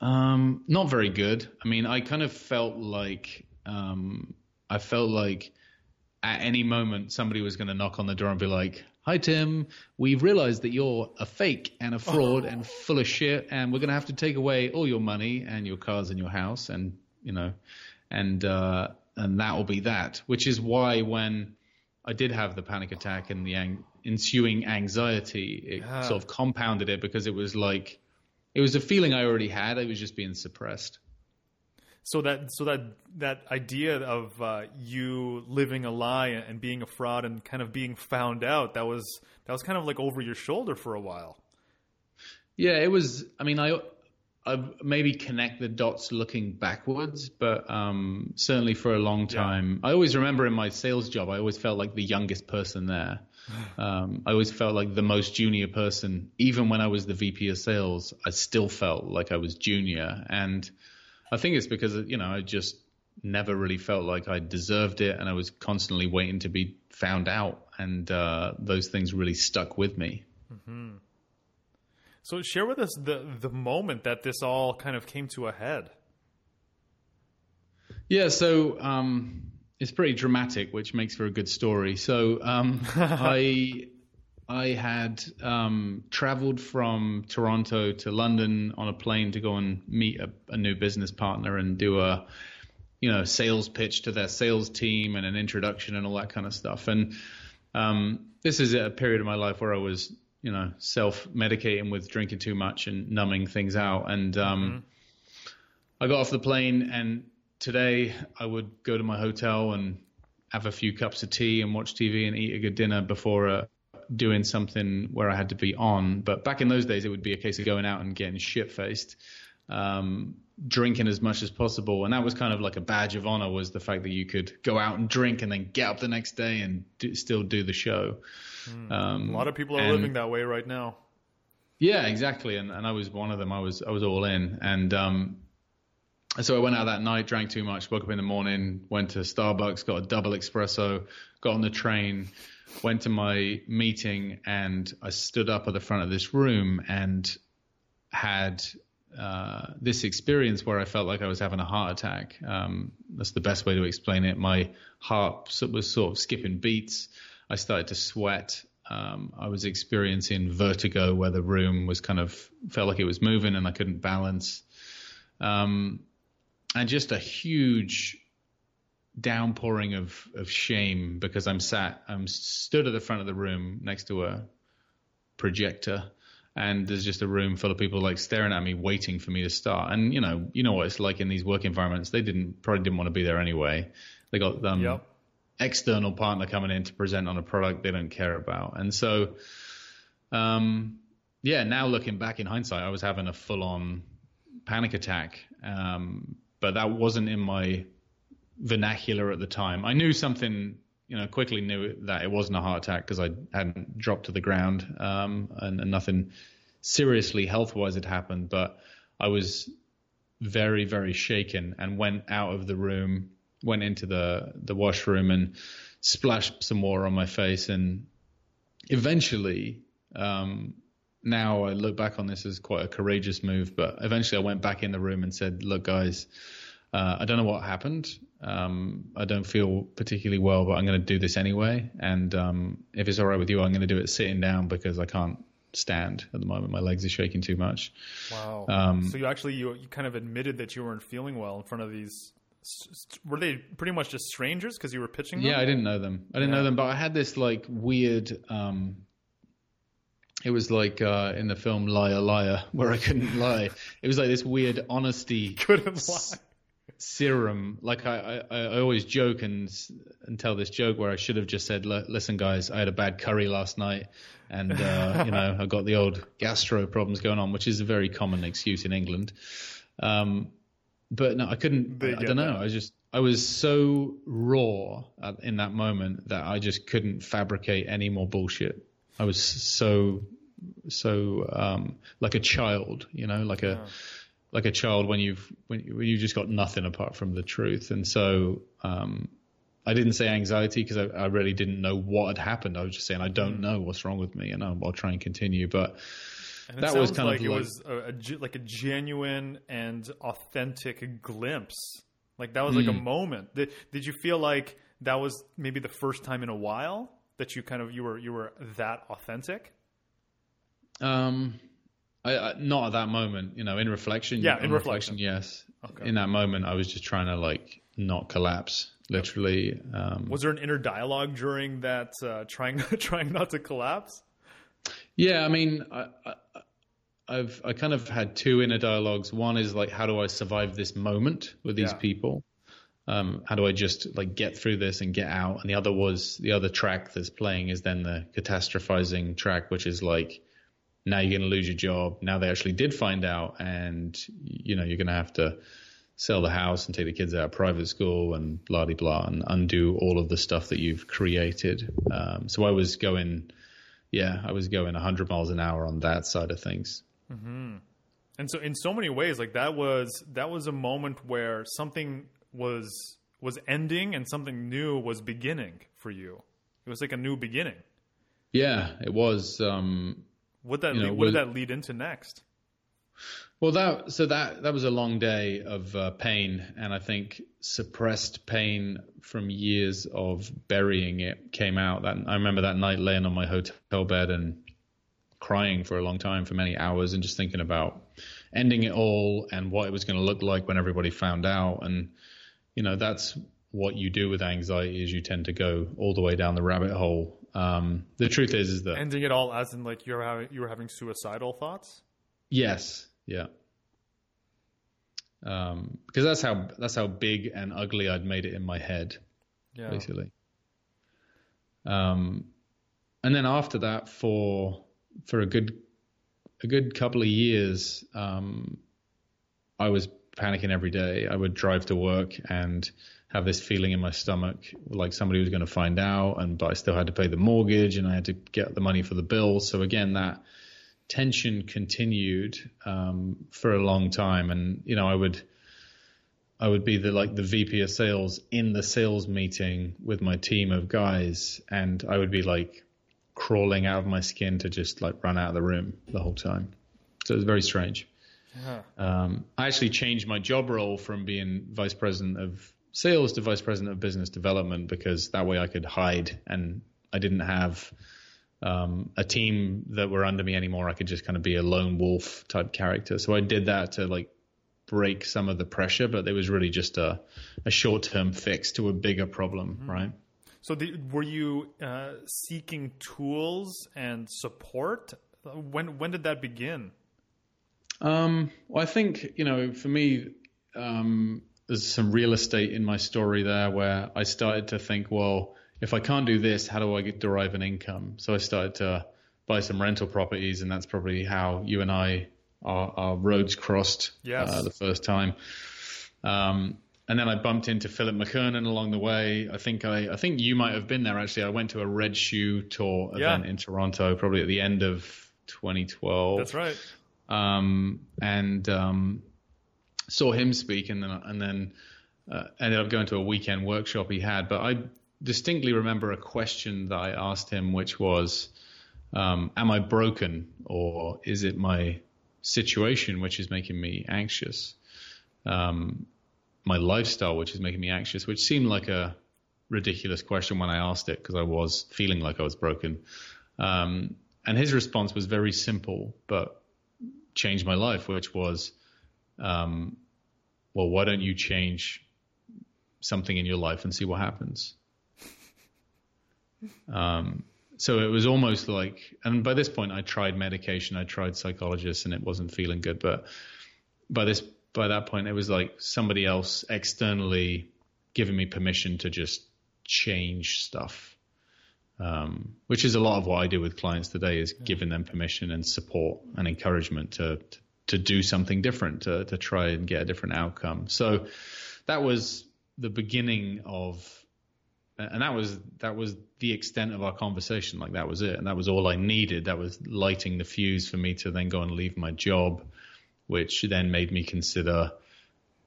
Um, not very good. I mean, I kind of felt like um, I felt like at any moment somebody was going to knock on the door and be like, "Hi, Tim. We've realized that you're a fake and a fraud and full of shit, and we're going to have to take away all your money and your cars and your house, and you know, and uh, and that will be that." Which is why when I did have the panic attack and the ang- ensuing anxiety, it Yeah. sort of compounded it because it was like it was a feeling I already had. It was just being suppressed. So that so that that idea of uh, you living a lie and being a fraud and kind of being found out that was that was kind of like over your shoulder for a while. Yeah, it was. I mean, I, I maybe connect the dots looking backwards, but um, certainly for a long time, I always remember in my sales job, I always felt like the youngest person there. Um, I always felt like the most junior person, even when I was the VP of sales. I still felt like I was junior, and I think it's because you know I just never really felt like I deserved it, and I was constantly waiting to be found out, and uh, those things really stuck with me. So share with us the the moment that this all kind of came to a head. Yeah, so um, it's pretty dramatic, which makes for a good story. So um, I I had um, traveled from Toronto to London on a plane to go and meet a, a new business partner and do a you know sales pitch to their sales team and an introduction and all that kind of stuff. And um, this is a period of my life where I was you know self medicating with drinking too much and numbing things out and. Um, I got off the plane and today I would go to my hotel and have a few cups of tea and watch TV and eat a good dinner before uh, doing something where I had to be on. But back in those days, it would be a case of going out and getting shit faced, um, drinking as much as possible. And that was kind of like a badge of honor was the fact that you could go out and drink and then get up the next day and do, still do the show. Um, A lot of people are and- living that way right now. yeah, exactly. And and I was one of them. I was I was all in. And um and so I went out that night, drank too much, woke up in the morning, went to Starbucks, got a double espresso, got on the train, went to my meeting, and I stood up at the front of this room and had uh, this experience where I felt like I was having a heart attack. Um, that's the best way to explain it. My heart was sort of skipping beats. I started to sweat. Um, I was experiencing vertigo where the room was kind of felt like it was moving and I couldn't balance. Um, and just a huge downpouring of, of shame because I'm sat, I'm stood at the front of the room next to a projector and there's just a room full of people like staring at me waiting for me to start. And you know, you know what it's like in these work environments. They didn't, probably didn't want to be there anyway. They got um, Yep. external partner coming in to present on a product they don't care about. And so, um, yeah, now looking back in hindsight, I was having a full on panic attack. Um, but that wasn't in my vernacular at the time. I knew something, you know, quickly knew that it wasn't a heart attack because I hadn't dropped to the ground um, and, and nothing seriously health wise had happened. But I was very, very shaken and went out of the room, went into the, the washroom and splashed some water on my face. And eventually, um, now I look back on this as quite a courageous move, but eventually I went back in the room and said, look, guys, uh, I don't know what happened. Um, I don't feel particularly well, but I'm going to do this anyway. And um, if it's all right with you, I'm going to do it sitting down because I can't stand at the moment. My legs are shaking too much. Wow. Um, so you actually you, you kind of admitted that you weren't feeling well in front of these. Were they pretty much just strangers because you were pitching them? Yeah, I didn't know them. I didn't Yeah. know them, but I had this like weird. Um, it was like uh, in the film Liar Liar, where I couldn't lie. It was like this weird honesty Couldn't lie. Serum. Like I, I, I always joke and and tell this joke where I should have just said, "Listen, guys, I had a bad curry last night, and uh, you know I got the old gastro problems going on, which is a very common excuse in England." Um, but no, I couldn't. They I don't know. that. I just I was so raw at, in that moment that I just couldn't fabricate any more bullshit. I was so so um, like a child, you know, like a like a child when you've when, you- when you just got nothing apart from the truth. And so um, I didn't say anxiety because I, I, really didn't know what had happened. I was just saying I don't know what's wrong with me, and I'll, I'll try and continue. But that was kind like of like, it was a, a, like a genuine and authentic glimpse. Like that was like mm. a hmm. moment. Did, did you feel like that was maybe the first time in a while that you kind of you were you were that authentic? Um, I, I, not at that moment. You know, in reflection. Yeah, in, in reflection. reflection. Yes. Okay. In that moment, I was just trying to like not collapse. Literally. Um, was there an inner dialogue during that uh, trying trying not to collapse? Yeah, I mean, I, I, have I kind of had two inner dialogues. One is like, how do I survive this moment with these yeah. people? Um, how do I just like get through this and get out? And the other was the other track that's playing is then the catastrophizing track, which is like, now you're going to lose your job. Now they actually did find out, and you know you're going to have to sell the house and take the kids out of private school and blah blah blah and undo all of the stuff that you've created. Um, so I was going, yeah, I was going 100 miles an hour on that side of things. Mm-hmm. And so in so many ways, like that was that was a moment where something was was ending and something new was beginning for you. It was like a new beginning. Yeah, it was. Um, what that you know, what did that lead into next? Well, that so that that was a long day of uh, pain, and I think suppressed pain from years of burying it came out. That I remember that night laying on my hotel bed and crying for a long time, for many hours, and just thinking about ending it all and what it was going to look like when everybody found out. And you know, that's what you do with anxiety is you tend to go all the way down the rabbit hole um, the truth is, is that ending it all as in like you're having you were having suicidal thoughts. Yes. Yeah. Um, because that's how that's how big and ugly I'd made it in my head, yeah. basically. Um, and then after that, for for a good a good couple of years, um, I was panicking every day. I would drive to work and have this feeling in my stomach like somebody was going to find out and but I still had to pay the mortgage and I had to get the money for the bill. So again that tension continued um, for a long time. And you know I would I would be the like the VP of sales in the sales meeting with my team of guys and I would be like crawling out of my skin to just like run out of the room the whole time. So it was very strange. Yeah. um, I actually changed my job role from being vice president of sales to vice president of business development because that way I could hide and I didn't have um, a team that were under me anymore. I could just kind of be a lone wolf type character. So I did that to like break some of the pressure, but it was really just a, a short term fix to a bigger problem, mm-hmm. right? So the, were you uh, seeking tools and support? When when did that begin? Um, well, I think you know, for me, um, there's some real estate in my story there where I started to think, well, if I can't do this, how do I get, derive an income? So I started to buy some rental properties, and that's probably how you and I our, our roads crossed yes. uh, the first time. Um, and then I bumped into Philip McKernan along the way. I think I, I think you might have been there actually. I went to a Red Shoe Tour event yeah. in Toronto, probably at the end of 2012. That's right. Um, and um, saw him speak, and then and then uh, ended up going to a weekend workshop he had. But I distinctly remember a question that I asked him, which was, um, "Am I broken, or is it my situation which is making me anxious? Um, my lifestyle which is making me anxious?" Which seemed like a ridiculous question when I asked it because I was feeling like I was broken. Um, and his response was very simple, but changed my life, which was, um, well, why don't you change something in your life and see what happens? Um, so it was almost like, and by this point, I tried medication, I tried psychologists, and it wasn't feeling good. But by this, by that point, it was like somebody else externally giving me permission to just change stuff, um, which is a lot of what I do with clients today. Is yeah. giving them permission and support and encouragement to, to to do something different to to try and get a different outcome. So that was the beginning of and that was that was the extent of our conversation like that was it and that was all I needed that was lighting the fuse for me to then go and leave my job which then made me consider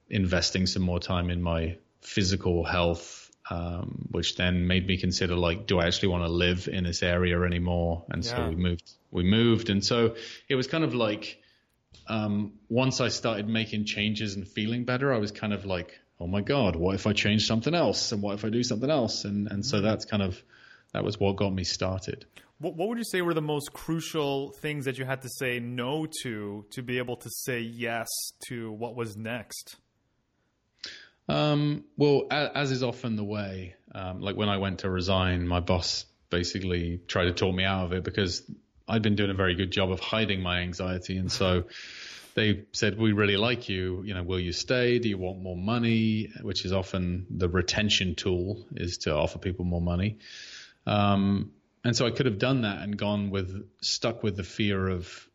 investing some more time in my physical health um, which then made me consider like, do I actually want to live in this area anymore? And yeah. so we moved. We moved, and so it was kind of like um, once I started making changes and feeling better, I was kind of like, oh my god, what if I change something else? And what if I do something else? And and so mm-hmm. that's kind of that was what got me started. What, what would you say were the most crucial things that you had to say no to to be able to say yes to what was next? Um, well, as, as, is often the way, um, like when I went to resign, my boss basically tried to talk me out of it because I'd been doing a very good job of hiding my anxiety, and so they said, "We really like you. You know, will you stay? Do you want more money?" Which is often the retention tool is to offer people more money. Um, and so I could have done that and gone with stuck with the fear of,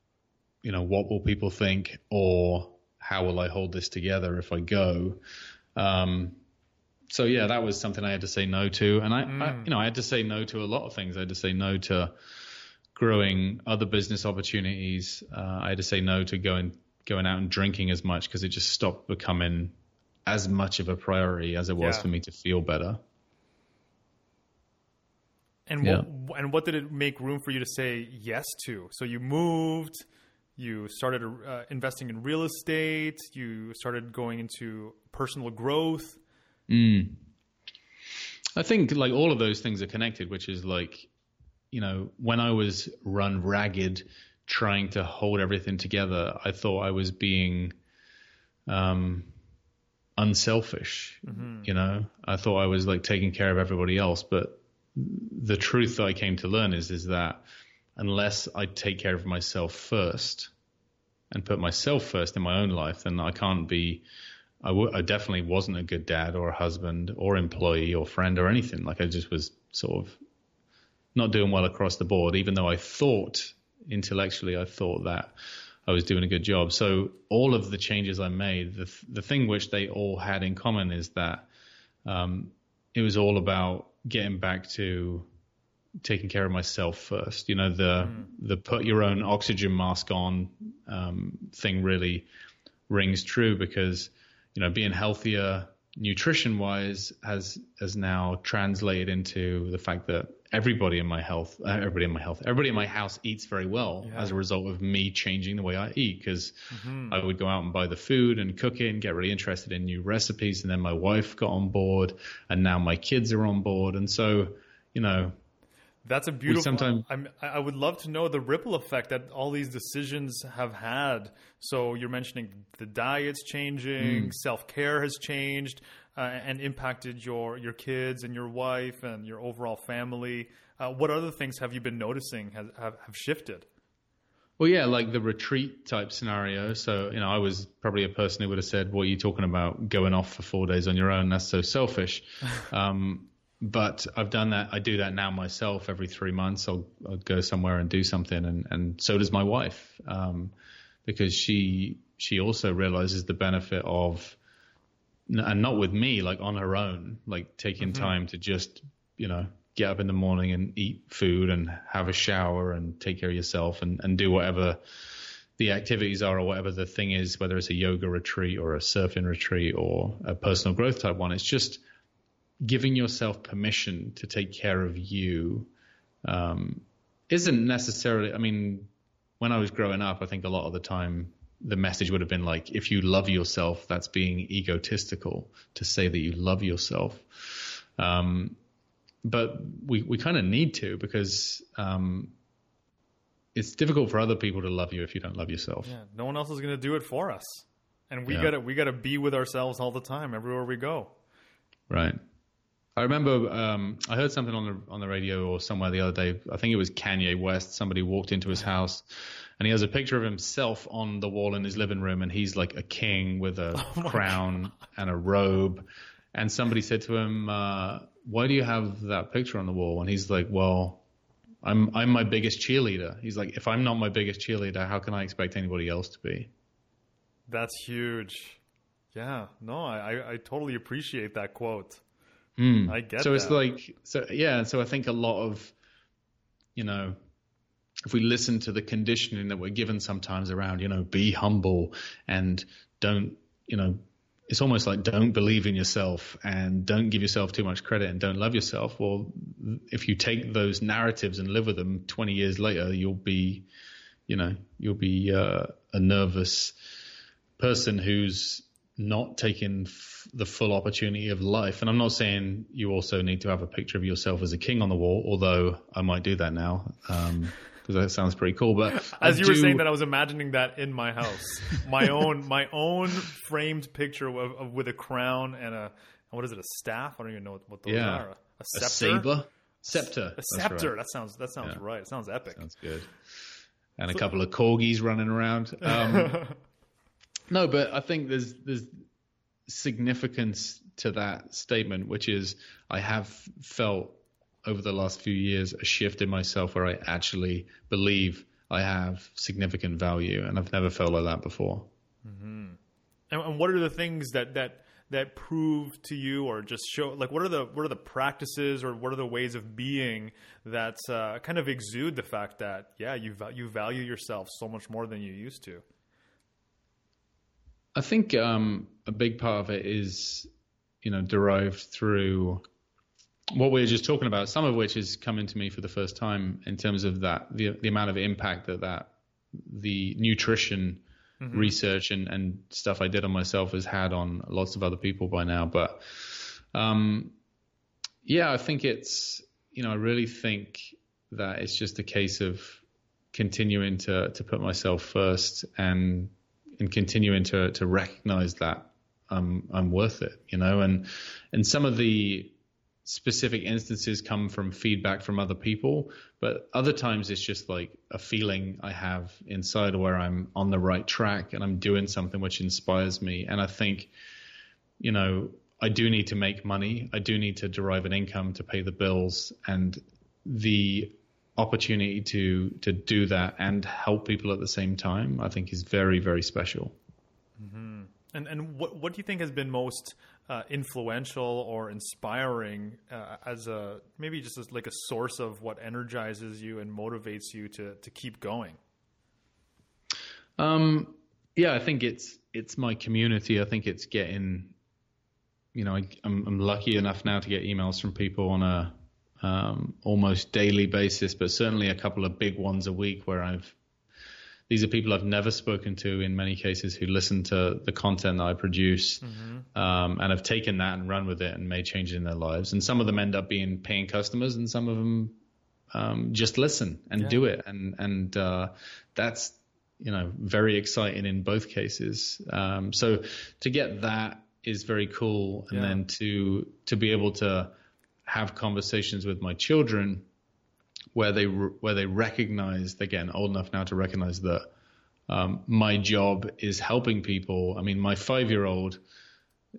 you know, what will people think or how will I hold this together if I go. Um, so yeah, that was something I had to say no to, and I, mm. I, you know, I had to say no to a lot of things. I had to say no to growing other business opportunities. Uh, I had to say no to going going out and drinking as much because it just stopped becoming as much of a priority as it was yeah. for me to feel better. And yeah. what, and what did it make room for you to say yes to? So you moved, you started uh, investing in real estate, you started going into personal growth. Mm. I think like all of those things are connected, which is like, you know, when I was run ragged trying to hold everything together, I thought I was being um, unselfish. Mm-hmm. You know, I thought I was like taking care of everybody else, but the truth that I came to learn is is that unless I take care of myself first and put myself first in my own life, then I can't be. I, w- I definitely wasn't a good dad or a husband or employee or friend or anything. Like I just was sort of not doing well across the board, even though I thought intellectually, I thought that I was doing a good job. So all of the changes I made, the the thing which they all had in common is that um, it was all about getting back to taking care of myself first. You know, the mm. the put your own oxygen mask on um, thing really rings true because you know being healthier nutrition wise has has now translated into the fact that everybody in my health, uh, everybody in my health, everybody in my house eats very well yeah. as a result of me changing the way I eat. Because mm-hmm. I would go out and buy the food and cook it and get really interested in new recipes, and then my wife got on board, and now my kids are on board, and so you know. That's a beautiful. Sometimes I'm, I would love to know the ripple effect that all these decisions have had. So you're mentioning the diet's changing, mm. self care has changed uh, and impacted your your kids and your wife and your overall family? Uh, what other things have you been noticing have, have, have shifted? Well, yeah, like the retreat type scenario. So, you know, I was probably a person who would have said, "What are you talking about? Going off for four days on your own? That's so selfish." um, but I've done that. I do that now myself. Every three months, I'll, I'll go somewhere and do something, and, and so does my wife, um, because she she also realizes the benefit of and not with me, like on her own, like taking mm-hmm. time to just, you know, get up in the morning and eat food and have a shower and take care of yourself and, and do whatever the activities are or whatever the thing is, whether it's a yoga retreat or a surfing retreat or a personal growth type one. It's just giving yourself permission to take care of you um, isn't necessarily, I mean, when I was growing up, I think a lot of the time the message would have been like, if you love yourself, that's being egotistical to say that you love yourself. Um, but we, we kind of need to because um, it's difficult for other people to love you if you don't love yourself. Yeah, no one else is going to do it for us, and we yeah. gotta we gotta be with ourselves all the time, everywhere we go. Right. I remember um, I heard something on the on the radio or somewhere the other day. I think it was Kanye West. Somebody walked into his house and he has a picture of himself on the wall in his living room, and he's like a king with a oh crown and a robe. And somebody said to him, uh, "Why do you have that picture on the wall?" And he's like, "Well, I'm I'm my biggest cheerleader." He's like, "If I'm not my biggest cheerleader, how can I expect anybody else to be?" That's huge. Yeah, no, I I totally appreciate that quote. Mm. I get. So that. it's like, so yeah. So I think a lot of, you know, if we listen to the conditioning that we're given sometimes around, you know, be humble and don't, you know, it's almost like don't believe in yourself and don't give yourself too much credit and don't love yourself. Well, if you take those narratives and live with them 20 years later, you'll be, you know, you'll be uh, a nervous person who's not taking f- the full opportunity of life. And I'm not saying you also need to have a picture of yourself as a king on the wall, although I might do that now. Um, because that sounds pretty cool. But as I you do, were saying that, I was imagining that in my house, my own my own framed picture of, of, with a crown and a what is it, a staff? I don't even know what, what those Yeah. are. A, a scepter. saber, scepter, A scepter. right. That sounds that sounds Yeah. right. It sounds epic. Sounds good. And a couple of corgis running around. Um, no, but I think there's there's significance to that statement, which is I have felt over the last few years a shift in myself where I actually believe I have significant value, and I've never felt like that before. And, and what are the things that that that prove to you, or just show like what are the what are the practices, or what are the ways of being that uh, kind of exude the fact that yeah you you value yourself so much more than you used to. I think um, a big part of it is, you know, derived through what we were just talking about. Some of which is coming to me for the first time in terms of that the the amount of impact that that the nutrition research and and stuff I did on myself has had on lots of other people by now. But um, yeah, I think it's you know I really think that it's just a case of continuing to to put myself first and and continuing to to recognize that I'm I'm worth it, you know, and and some of the specific instances come from feedback from other people, but other times it's just like a feeling I have inside where I'm on the right track and I'm doing something which inspires me. And I think, you know, I do need to make money. I do need to derive an income to pay the bills and the opportunity to to do that and help people at the same time, I think is very, very special. And and what what do you think has been most uh, influential or inspiring uh, as a maybe just as like a source of what energizes you and motivates you to to keep going? Um, yeah, I think it's it's my community. I think it's getting, you know, I, I'm I'm lucky enough now to get emails from people on a um, almost daily basis, but certainly a couple of big ones a week where I've these are people I've never spoken to in many cases who listen to the content that I produce um, and have taken that and run with it and made changes in their lives. And some of them end up being paying customers, and some of them um, just listen and Yeah. do it. And and uh, that's you know very exciting in both cases. Um, so to get that is very cool, and Yeah. then to to be able to have conversations with my children where they re- where they recognize they're old enough now to recognize that um, my job is helping people. I mean, my five year old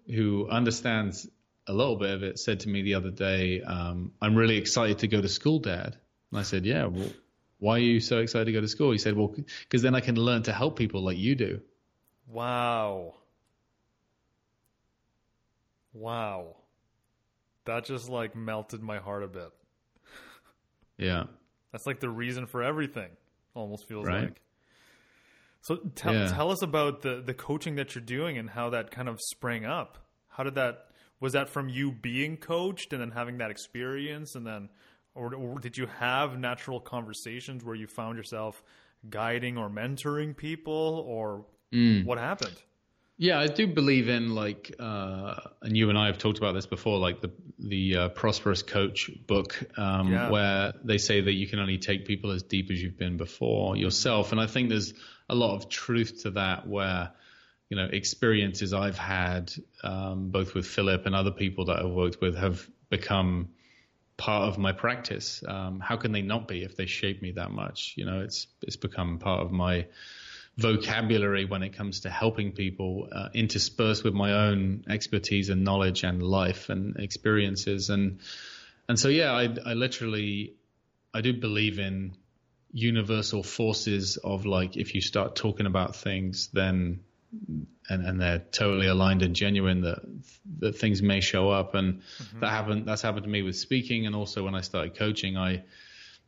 who understands a little bit of it said to me the other day, um, "I'm really excited to go to school, Dad." And I said, "Yeah, well, why are you so excited to go to school?" He said, "Well, because then I can learn to help people like you do." Wow. Wow. That just like melted my heart a bit. Yeah. That's like the reason for everything. Almost feels Right. like. So tell Yeah. tell us about the the coaching that you're doing and how that kind of sprang up. How did that was that from you being coached and then having that experience and then or, or did you have natural conversations where you found yourself guiding or mentoring people or Mm. what happened? Yeah, I do believe in like, uh, and you and I have talked about this before, like the the uh, Prosperous Coach book, um, Yeah. where they say that you can only take people as deep as you've been before yourself, and I think there's a lot of truth to that. Where you know experiences I've had, um, both with Philip and other people that I've worked with, have become part of my practice. Um, how can they not be if they shape me that much? You know, it's it's become part of my vocabulary when it comes to helping people uh, interspersed with my own expertise and knowledge and life and experiences. And and so yeah I, I literally I do believe in universal forces of like if you start talking about things then and and they're totally aligned and genuine that that things may show up. And that happened that's happened to me with speaking. And also when I started coaching I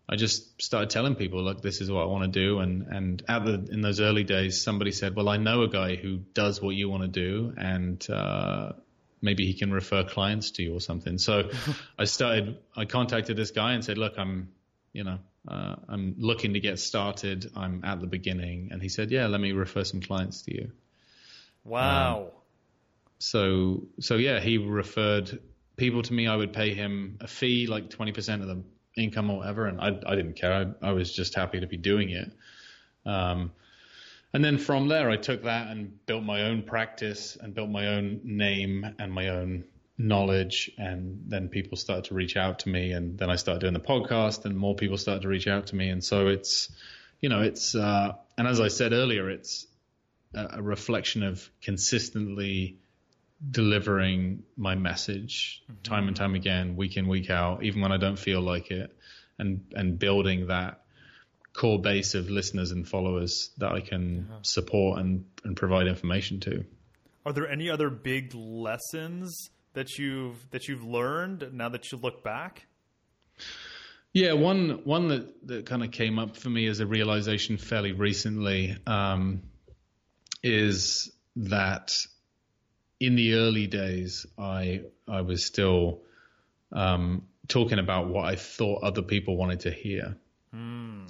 I just started telling people, look, this is what I want to do. And, and at the, in those early days, somebody said, well, I know a guy who does what you want to do. And, uh, maybe he can refer clients to you or something. So I started, I contacted this guy and said, look, I'm, you know, uh, I'm looking to get started. I'm at the beginning. And he said, yeah, let me refer some clients to you. Wow. Um, so, so yeah, he referred people to me. I would pay him a fee, like 20% of the income or whatever, and I, I didn't care. I, I, was just happy to be doing it. Um, and then from there, I took that and built my own practice and built my own name and my own knowledge. And then people started to reach out to me, and then I started doing the podcast, and more people started to reach out to me. And so it's, you know, it's, uh, and as I said earlier, it's a, a reflection of consistently delivering my message mm-hmm. time and time again, week in, week out, even when I don't feel like it, and and building that core base of listeners and followers that I can yeah. support and, and provide information to. Are there any other big lessons that you've that you've learned now that you look back? Yeah, one one that, that kind of came up for me as a realization fairly recently um, is that in the early days, I I was still um, talking about what I thought other people wanted to hear. Mm.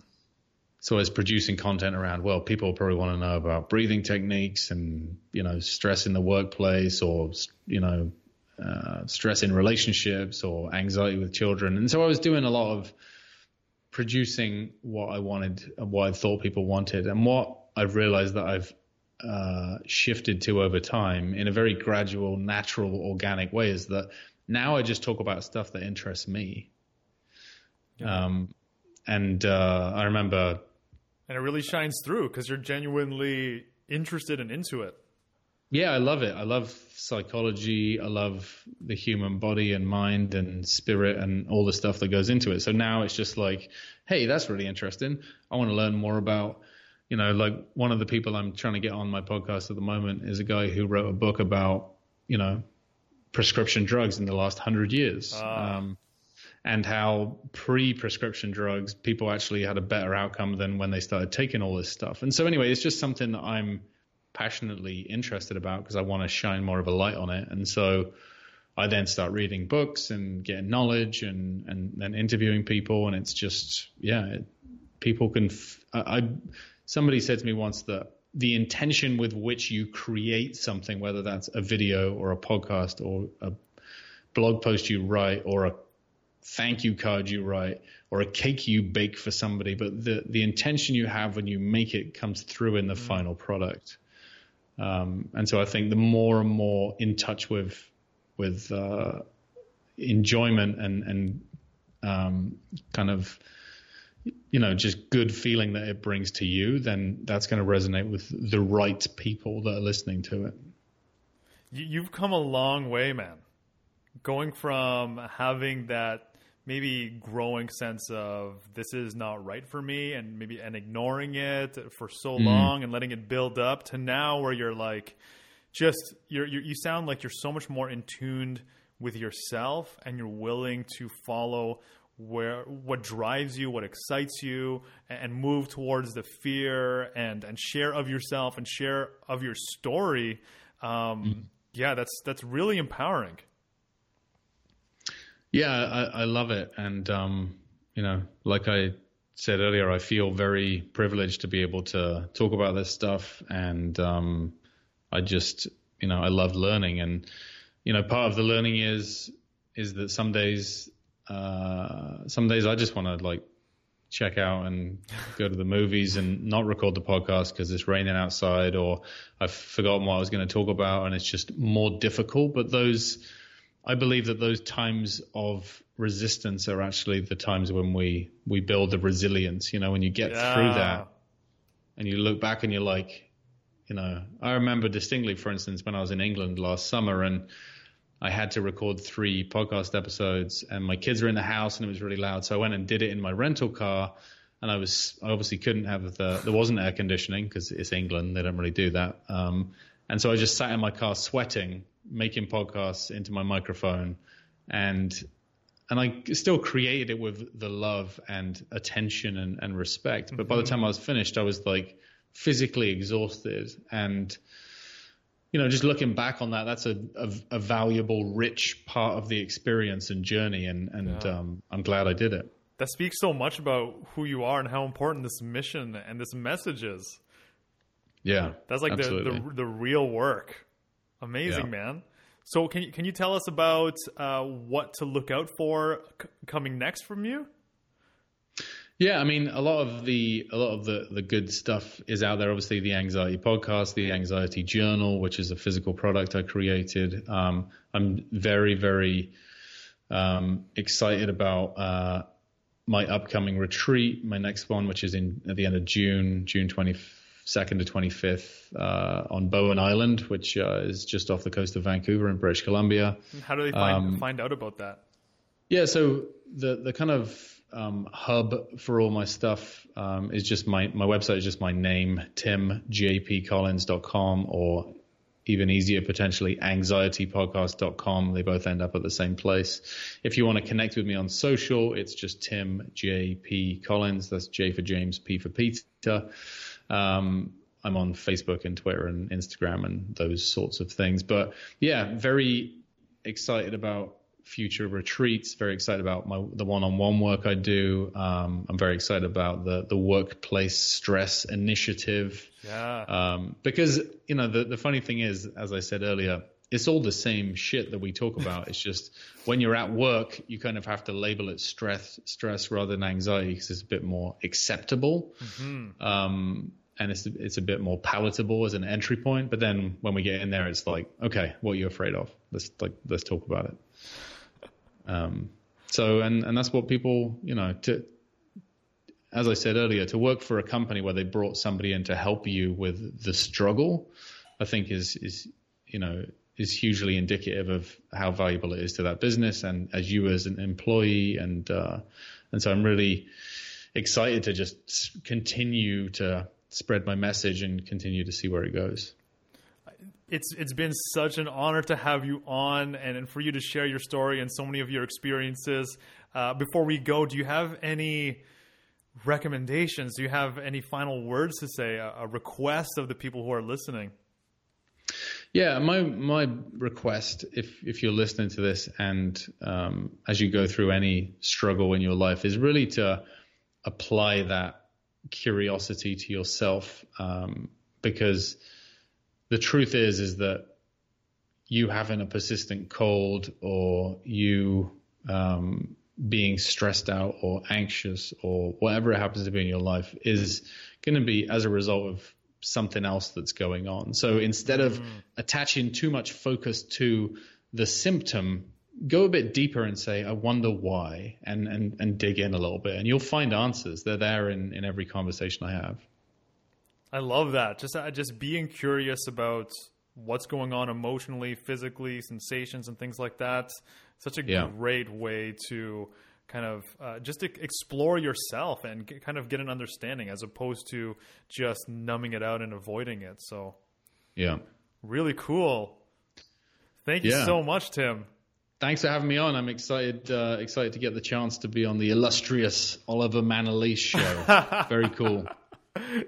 So I was producing content around, well, people probably want to know about breathing techniques and you know stress in the workplace or you know uh, stress in relationships or anxiety with children, and so I was doing a lot of producing what I wanted, what I thought people wanted, and what I've realized that I've uh, shifted to over time in a very gradual, natural, organic way is that now I just talk about stuff that interests me. Yeah. Um, and uh, I remember. And it really shines through because you're genuinely interested and into it. Yeah, I love it. I love psychology. I love the human body and mind and spirit and all the stuff that goes into it. So now it's just like, hey, that's really interesting. I want to learn more about you know, like one of the people I'm trying to get on my podcast at the moment is a guy who wrote a book about, you know, prescription drugs in the last hundred years. Ah. Um, and how pre-prescription drugs people actually had a better outcome than when they started taking all this stuff. And so anyway, it's just something that I'm passionately interested about because I want to shine more of a light on it. And so I then start reading books and getting knowledge and and then interviewing people, and it's just yeah, it, people can. F- I, I somebody said to me once that the intention with which you create something, whether that's a video or a podcast or a blog post you write or a thank you card you write or a cake you bake for somebody, but the, the intention you have when you make it comes through in the mm. final product. Um, and so I think the more and more in touch with with uh, enjoyment and and um, kind of you know, just good feeling that it brings to you, then that's going to resonate with the right people that are listening to it. You've come a long way, man. Going from having that maybe growing sense of this is not right for me and maybe and ignoring it for so mm. long and letting it build up to now where you're like just you're, you're you sound like you're so much more in tuned with yourself and you're willing to follow where what drives you, what excites you, and move towards the fear and and share of yourself and share of your story. Um, mm-hmm. Yeah, that's that's really empowering. Yeah, I, I love it, and um, you know, like I said earlier, I feel very privileged to be able to talk about this stuff, and um, I just, you know, I love learning, and you know, part of the learning is is that some days uh, some days I just want to like check out and go to the movies and not record the podcast because it's raining outside or I've forgotten what I was going to talk about and it's just more difficult. But those, I believe that those times of resistance are actually the times when we, we build the resilience, you know, when you get yeah. through that and you look back and you're like, you know, I remember distinctly, for instance, when I was in England last summer and I had to record three podcast episodes, and my kids were in the house, and it was really loud. So I went and did it in my rental car, and I was I obviously couldn't have the there wasn't air conditioning because it's England, they don't really do that. Um, and so I just sat in my car sweating, making podcasts into my microphone, and and I still created it with the love and attention and, and respect. But mm-hmm. by the time I was finished, I was like physically exhausted and you know, just looking back on that, that's a, a, a valuable, rich part of the experience and journey, and and yeah. um, I'm glad I did it. That speaks so much about who you are and how important this mission and this message is. Yeah, that's like the, the, the real work. Amazing, yeah. man. So can you can you tell us about uh, what to look out for c- coming next from you? Yeah, I mean, a lot of the a lot of the the good stuff is out there. Obviously, the anxiety podcast, the anxiety journal, which is a physical product I created. Um, I'm very very um, excited about uh, my upcoming retreat, my next one, which is in at the end of June, June 22nd to 25th, uh, on Bowen Island, which uh, is just off the coast of Vancouver in British Columbia. How do they find um, find out about that? Yeah, so the the kind of um, hub for all my stuff um, is just my my website is just my name timjpcollins.com or even easier potentially anxietypodcast.com they both end up at the same place. If you want to connect with me on social it's just tim jp collins. That's j for james p for peter. Um, i'm on facebook and twitter and instagram and those sorts of things. But yeah very excited about future retreats. Very excited about my the one-on-one work I do. Um, I'm very excited about the the workplace stress initiative. Yeah. Um, because you know the the funny thing is, as I said earlier, it's all the same shit that we talk about. it's just when you're at work, you kind of have to label it stress stress rather than anxiety because it's a bit more acceptable. Mm-hmm. Um, and it's it's a bit more palatable as an entry point. But then when we get in there, it's like, okay, what are you afraid of? Let's like let's talk about it. Um, so, and, and that's what people, you know, to, as I said earlier, to work for a company where they brought somebody in to help you with the struggle, I think is, is, you know, is hugely indicative of how valuable it is to that business and as you as an employee. And, uh, and so I'm really excited to just continue to spread my message and continue to see where it goes it's it's been such an honor to have you on and, and for you to share your story and so many of your experiences. Uh, before we go, do you have any recommendations? Do you have any final words to say? A, a request of the people who are listening? Yeah, my my request, if if you're listening to this, and um, as you go through any struggle in your life, is really to apply that curiosity to yourself, um, because the truth is is that you having a persistent cold or you um, being stressed out or anxious or whatever it happens to be in your life is going to be as a result of something else that's going on. So instead of mm. attaching too much focus to the symptom, go a bit deeper and say, I wonder why, and, and, and dig in a little bit. And you'll find answers. They're there in, in every conversation I have. I love that. Just uh, just being curious about what's going on emotionally, physically, sensations, and things like that. Such a yeah. great way to kind of uh, just explore yourself and get, kind of get an understanding as opposed to just numbing it out and avoiding it. So, yeah, really cool. Thank you yeah. so much, Tim. Thanks for having me on. I'm excited uh, excited to get the chance to be on the illustrious Oliver Manalese show. Very cool.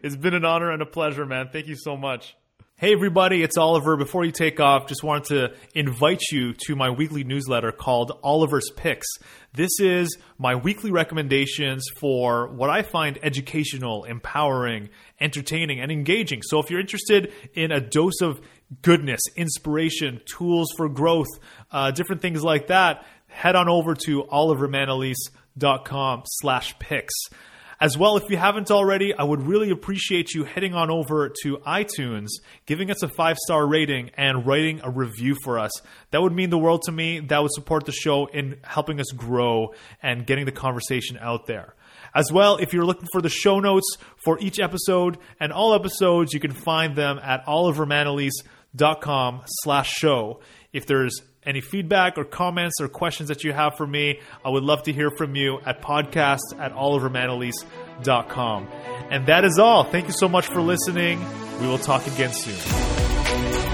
It's been an honor and a pleasure, man. Thank you so much. Hey, everybody, it's Oliver. Before you take off, just wanted to invite you to my weekly newsletter called Oliver's Picks. This is my weekly recommendations for what I find educational, empowering, entertaining, and engaging. So if you're interested in a dose of goodness, inspiration, tools for growth, uh, different things like that, head on over to olivermanalese.com slash picks. As well, if you haven't already, I would really appreciate you heading on over to iTunes, giving us a five star rating, and writing a review for us. That would mean the world to me. That would support the show in helping us grow and getting the conversation out there. As well, if you're looking for the show notes for each episode and all episodes, you can find them at olivermanalese.com slash show. If there's any feedback or comments or questions that you have for me, I would love to hear from you at podcast at olivermanalese.com. And that is all. Thank you so much for listening. We will talk again soon.